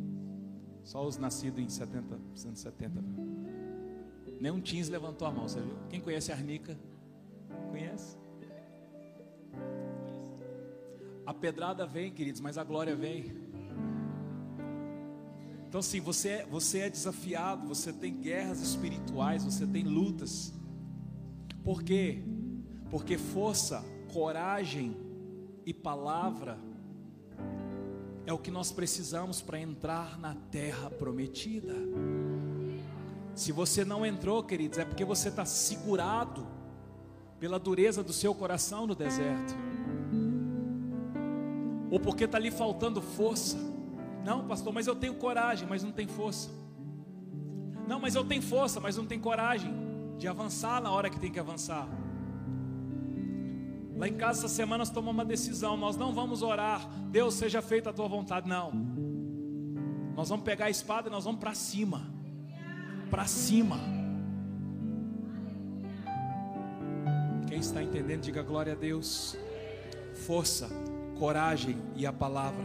Só os nascidos em 70, 170. Nenhum teens levantou a mão, você viu? Quem conhece a arnica? Conhece? A pedrada vem, queridos, mas a glória vem. Então, assim, você, é, você é desafiado, você tem guerras espirituais, você tem lutas. Por quê? Porque força, coragem e palavra é o que nós precisamos para entrar na terra prometida. Se você não entrou, queridos, é porque você está segurado pela dureza do seu coração no deserto, ou porque está lhe faltando força. Não, pastor, mas eu tenho coragem, mas não tem força. Não, mas eu tenho força, mas não tem coragem de avançar na hora que tem que avançar. Lá em casa, essa semana, nós tomamos uma decisão. Nós não vamos orar, Deus seja feita a tua vontade. Não. Nós vamos pegar a espada e nós vamos para cima. Para cima. Quem está entendendo, diga glória a Deus. Força, coragem e a palavra.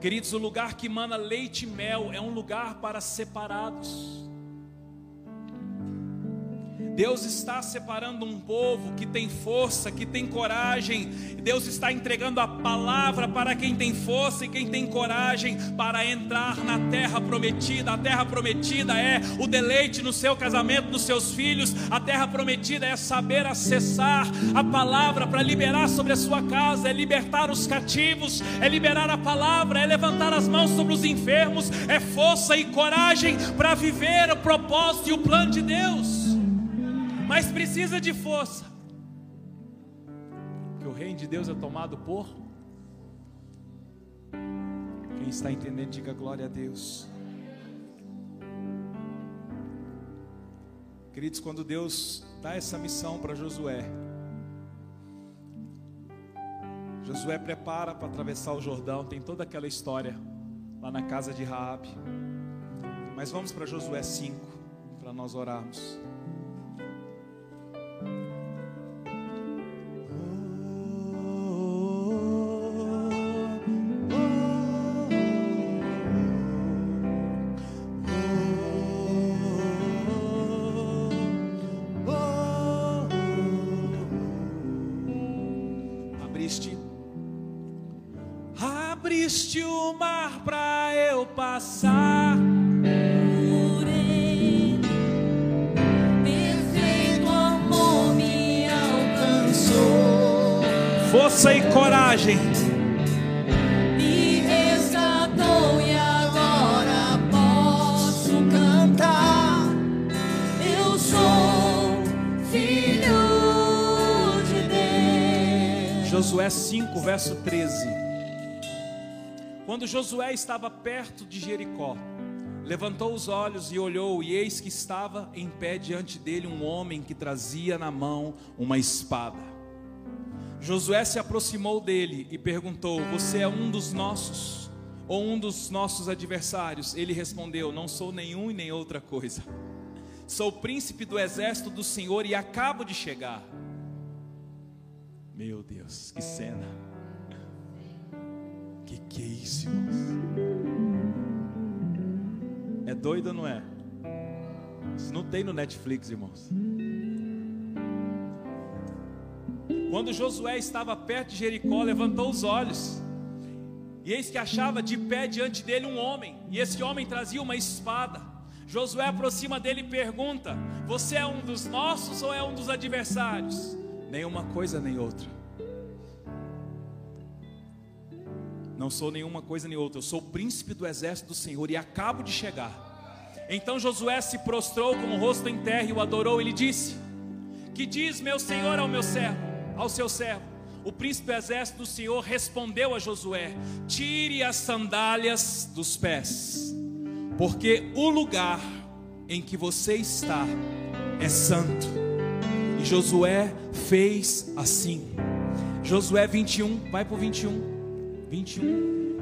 Queridos, o lugar que mana leite e mel é um lugar para separados. Deus está separando um povo que tem força, que tem coragem. Deus está entregando a palavra para quem tem força e quem tem coragem para entrar na terra prometida. A terra prometida é o deleite no seu casamento, nos seus filhos. A terra prometida é saber acessar a palavra para liberar sobre a sua casa, é libertar os cativos, é liberar a palavra, é levantar as mãos sobre os enfermos, é força e coragem para viver o propósito e o plano de Deus mas precisa de força. Que o reino de Deus é tomado por. Quem está entendendo, diga glória a Deus. Queridos, quando Deus dá essa missão para Josué, Josué prepara para atravessar o Jordão, tem toda aquela história lá na casa de Raabe. Mas vamos para Josué 5 para nós orarmos. Força e coragem. Me resgatou e agora posso cantar. Eu sou filho de Deus. Josué 5, verso 13. Quando Josué estava perto de Jericó, levantou os olhos e olhou, e eis que estava em pé diante dele um homem que trazia na mão uma espada. Josué se aproximou dele e perguntou: Você é um dos nossos ou um dos nossos adversários? Ele respondeu: Não sou nenhum e nem outra coisa. Sou príncipe do exército do Senhor e acabo de chegar. Meu Deus, que cena. Que que é isso, irmãos? É doido ou não é? Isso não tem no Netflix, irmãos. Quando Josué estava perto de Jericó, levantou os olhos, e eis que achava de pé diante dele um homem, e esse homem trazia uma espada. Josué aproxima dele e pergunta: Você é um dos nossos ou é um dos adversários? Nenhuma coisa nem outra. Não sou nenhuma coisa nem outra, eu sou o príncipe do exército do Senhor e acabo de chegar. Então Josué se prostrou com o rosto em terra e o adorou. Ele disse: Que diz meu senhor ao meu servo? ao seu servo. O príncipe do exército do Senhor respondeu a Josué: Tire as sandálias dos pés, porque o lugar em que você está é santo. E Josué fez assim. Josué 21, vai para o 21. 21,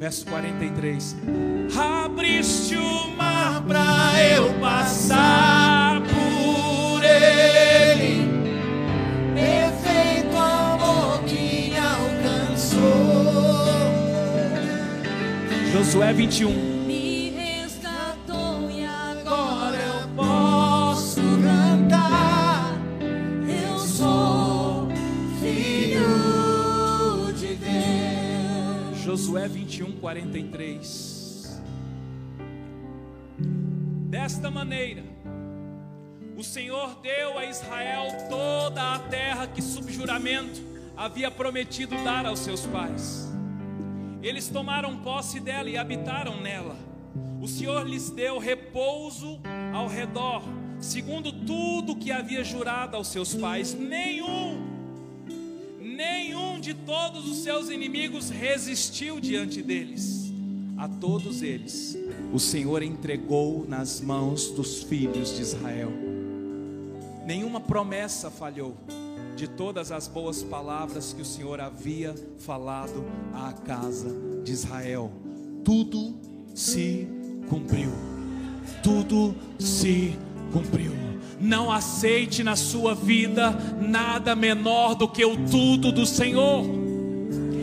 verso 43. Abriste o mar para eu passar por ele, perfeito amor que alcançou. Josué 21. 43. Desta maneira, o Senhor deu a Israel toda a terra que, sob juramento, havia prometido dar aos seus pais. Eles tomaram posse dela e habitaram nela. O Senhor lhes deu repouso ao redor, segundo tudo que havia jurado aos seus pais. Nenhum nenhum de todos os seus inimigos resistiu diante deles. A todos eles, o Senhor entregou nas mãos dos filhos de Israel. Nenhuma promessa falhou de todas as boas palavras que o Senhor havia falado à casa de Israel. Tudo se cumpriu. Tudo se cumpriu. Não aceite na sua vida nada menor do que o tudo do Senhor.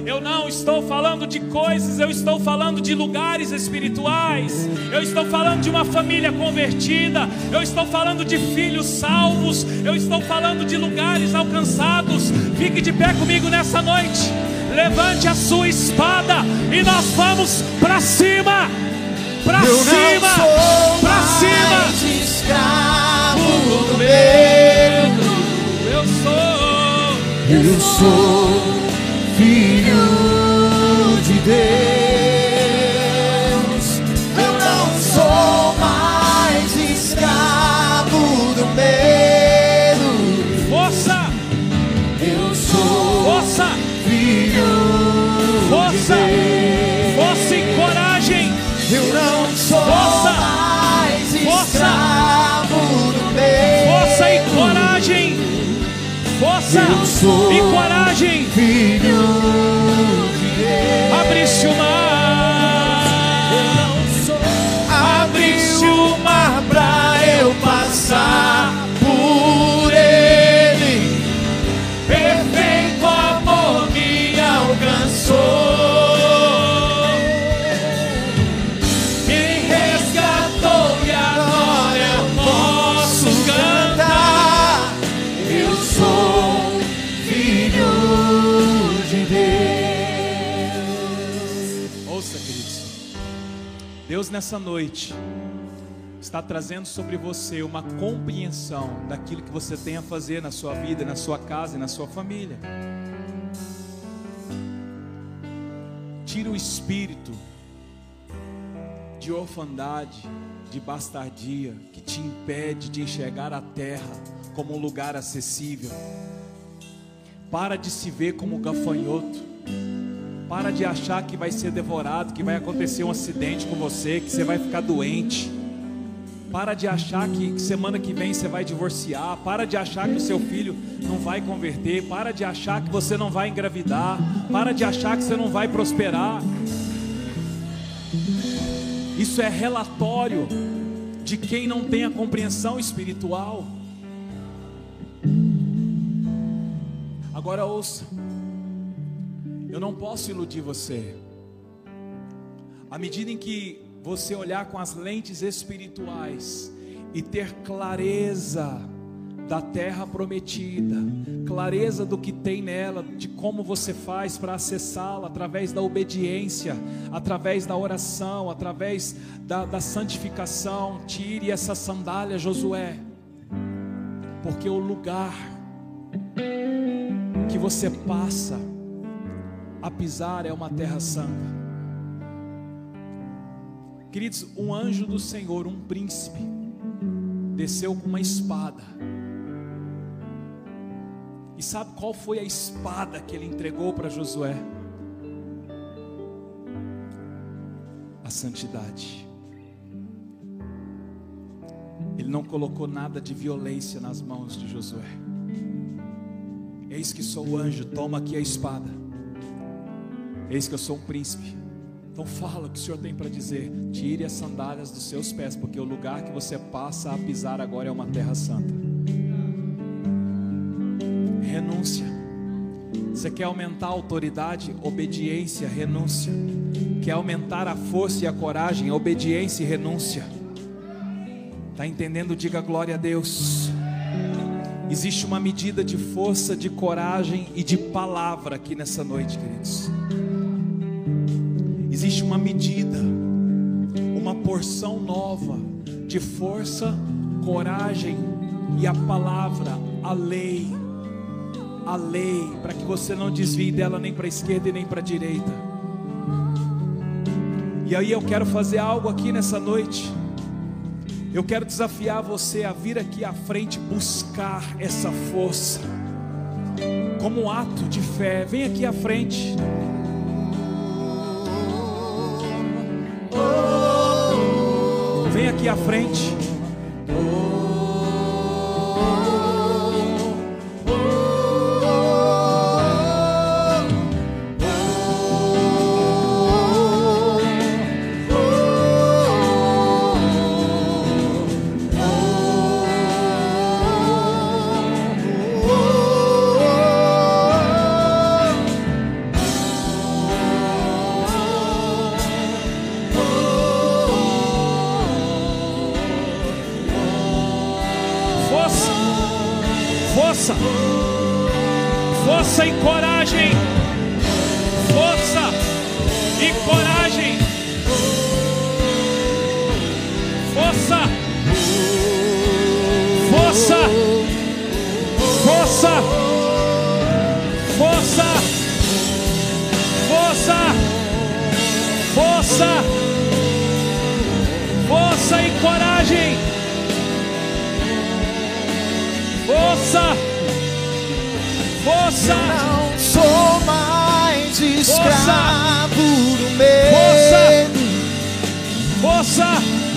Eu não estou falando de coisas, eu estou falando de lugares espirituais. Eu estou falando de uma família convertida. Eu estou falando de filhos salvos. Eu estou falando de lugares alcançados. Fique de pé comigo nessa noite. Levante a sua espada e nós vamos para cima. Para cima. Para cima. Escravo do medo. Eu sou. Eu sou filho de Deus. Força e coragem. Nessa noite está trazendo sobre você uma compreensão daquilo que você tem a fazer na sua vida, na sua casa e na sua família. Tira o espírito de orfandade, de bastardia, que te impede de enxergar a terra como um lugar acessível. Para de se ver como gafanhoto. Para de achar que vai ser devorado, que vai acontecer um acidente com você, que você vai ficar doente. Para de achar que, semana que vem você vai divorciar. Para de achar que o seu filho não vai converter. Para de achar que você não vai engravidar. Para de achar que você não vai prosperar. Isso é relatório de quem não tem a compreensão espiritual. Agora ouça. Eu não posso iludir você. À medida em que você olhar com as lentes espirituais e ter clareza da terra prometida, clareza do que tem nela, de como você faz para acessá-la, através da obediência, através da oração, através da, da santificação. Tire essa sandália, Josué, porque o lugar que você passa a pisar é uma terra santa. Queridos, um anjo do Senhor, um príncipe, desceu com uma espada. E sabe qual foi a espada que ele entregou para Josué? A santidade. Ele não colocou nada de violência nas mãos de Josué. Eis que sou o anjo, toma aqui a espada. Eis que eu sou um príncipe. Então fala o que o Senhor tem para dizer. Tire as sandálias dos seus pés, porque o lugar que você passa a pisar agora é uma terra santa. Renúncia. Você quer aumentar a autoridade? Obediência, renúncia. Quer aumentar a força e a coragem? Obediência e renúncia. Está entendendo? Diga glória a Deus. Existe uma medida de força, de coragem e de palavra aqui nessa noite, queridos. Existe uma medida, uma porção nova de força, coragem e a palavra, a lei, a lei, para que você não desvie dela nem para a esquerda e nem para a direita. E aí eu quero fazer algo aqui nessa noite. Eu quero desafiar você a vir aqui à frente buscar essa força. Como um ato de fé, vem aqui à frente. Vem aqui à frente.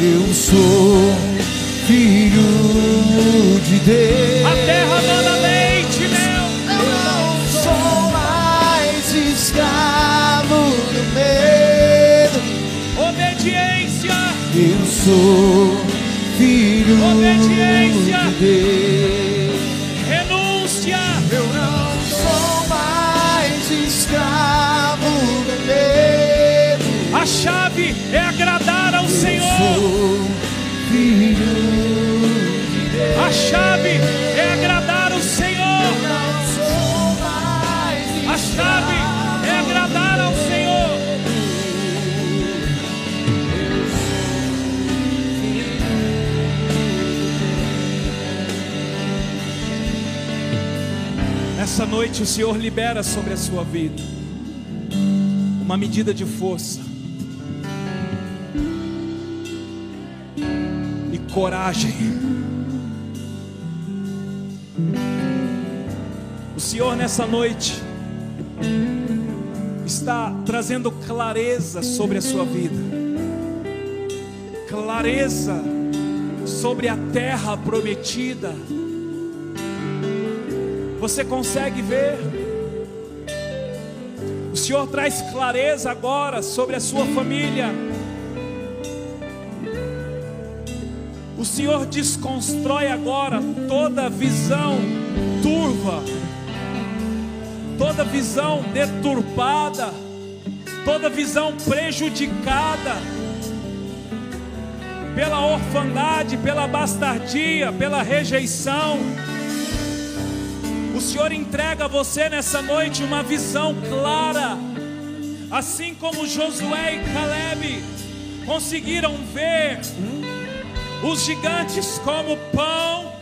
Eu sou filho de Deus. A terra manda leite, meu! Eu não sou mais escravo do medo. Obediência! Eu sou filho Obediência. de Deus. Nessa noite o Senhor libera sobre a sua vida uma medida de força e coragem. O Senhor nessa noite está trazendo clareza sobre a sua vida, clareza sobre a terra prometida. Você consegue ver? O Senhor traz clareza agora sobre a sua família. O Senhor desconstrói agora toda visão turva, toda visão deturpada, toda visão prejudicada pela orfandade, pela bastardia, pela rejeição. O Senhor entrega a você nessa noite uma visão clara, assim como Josué e Caleb conseguiram ver os gigantes como pão,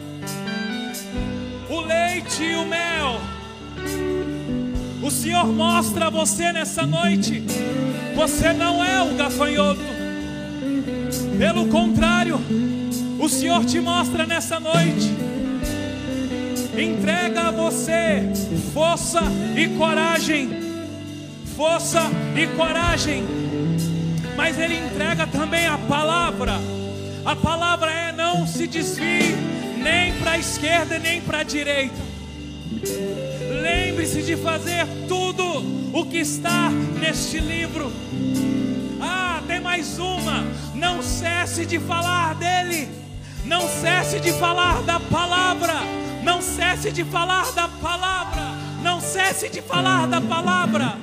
o leite e o mel. O Senhor mostra a você nessa noite: você não é o gafanhoto, pelo contrário, o Senhor te mostra nessa noite entrega a você força e coragem, força e coragem, mas Ele entrega também a palavra. A palavra é não se desvie nem para a esquerda nem para a direita. Lembre-se de fazer tudo o que está neste livro. mais uma. Não cesse de falar dele. Não cesse de falar da palavra. Não cesse de falar da palavra. Não cesse de falar da palavra.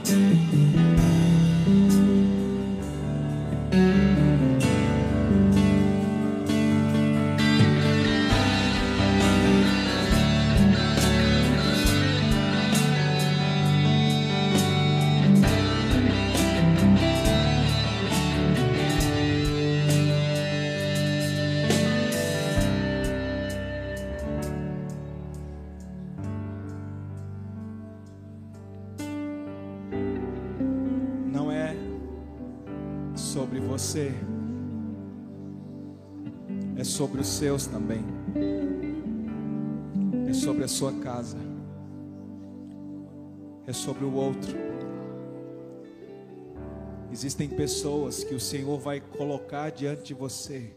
Sobre os seus também, é sobre a sua casa, é sobre o outro. Existem pessoas que o Senhor vai colocar diante de você,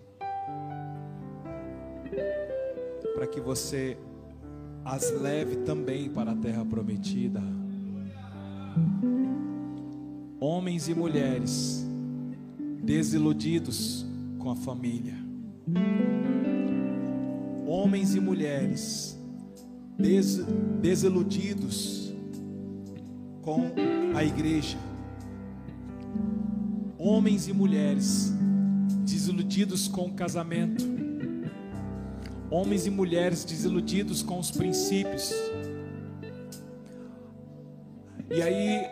para que você as leve também para a terra prometida. Homens e mulheres desiludidos com a família. Homens e mulheres des- desiludidos com a igreja. Homens e mulheres desiludidos com o casamento. Homens e mulheres desiludidos com os princípios. E aí,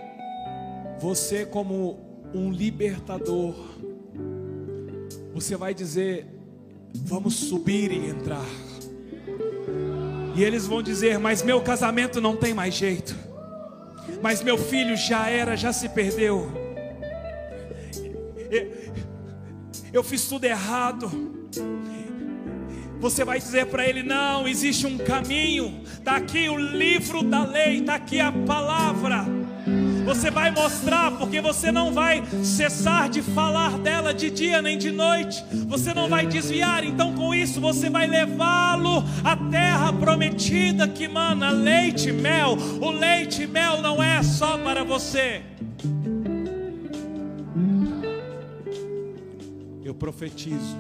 você, como um libertador, você vai dizer: Vamos subir e entrar. E eles vão dizer: Mas meu casamento não tem mais jeito. Mas meu filho já era, já se perdeu. Eu fiz tudo errado. Você vai dizer para ele: Não, existe um caminho. Está aqui o livro da lei, está aqui a palavra. Você vai mostrar, porque você não vai cessar de falar dela de dia nem de noite. Você não vai desviar, então com isso você vai levá-lo à terra prometida que mana leite e mel. O leite e mel não é só para você. Eu profetizo.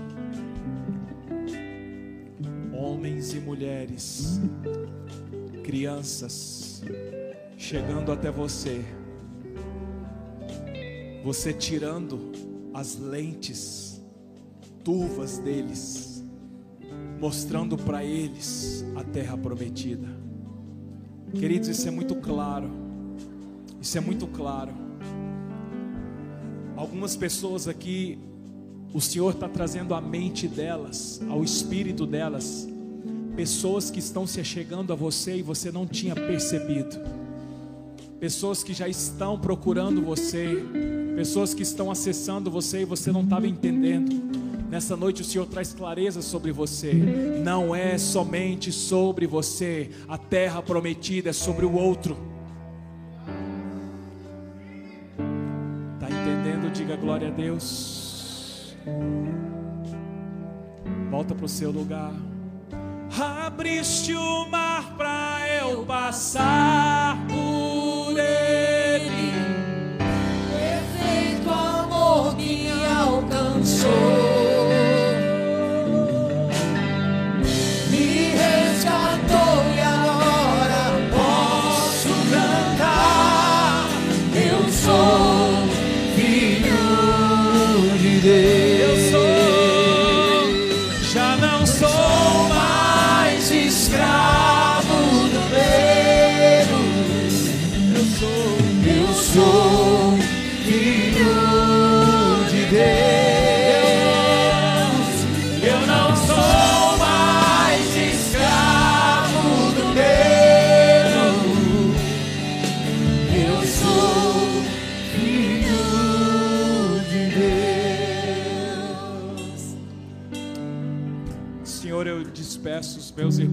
Homens e mulheres, crianças, chegando até você, você tirando as lentes turvas deles, mostrando para eles a terra prometida. Queridos, isso é muito claro. Isso é muito claro. Algumas pessoas aqui, o Senhor está trazendo à mente delas, ao espírito delas, pessoas que estão se chegando a você e você não tinha percebido pessoas que já estão procurando você, pessoas que estão acessando você e você não estava entendendo. Nessa noite o Senhor traz clareza sobre você. Não é somente sobre você, a terra prometida é sobre o outro. Tá entendendo? Diga glória a Deus. Volta para o seu lugar. Abriste o mar para eu passar por ele. Alcançou,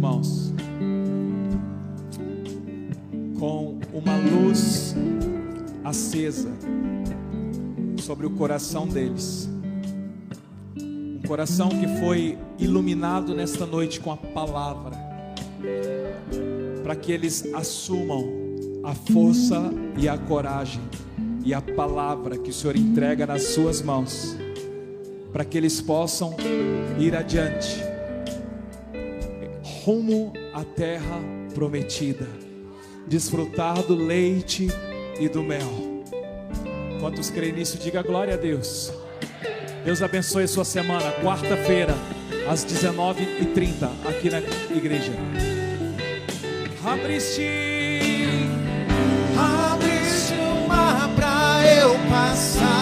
irmãos com uma luz acesa sobre o coração deles. Um coração que foi iluminado nesta noite com a palavra, para que eles assumam a força e a coragem e a palavra que o Senhor entrega nas suas mãos para que eles possam ir adiante, rumo à terra prometida, desfrutar do leite e do mel. Quantos creem nisso, diga glória a Deus. Deus abençoe sua semana, quarta-feira, às 19h30, aqui na igreja. Abre-se, abre-se o mar para eu passar.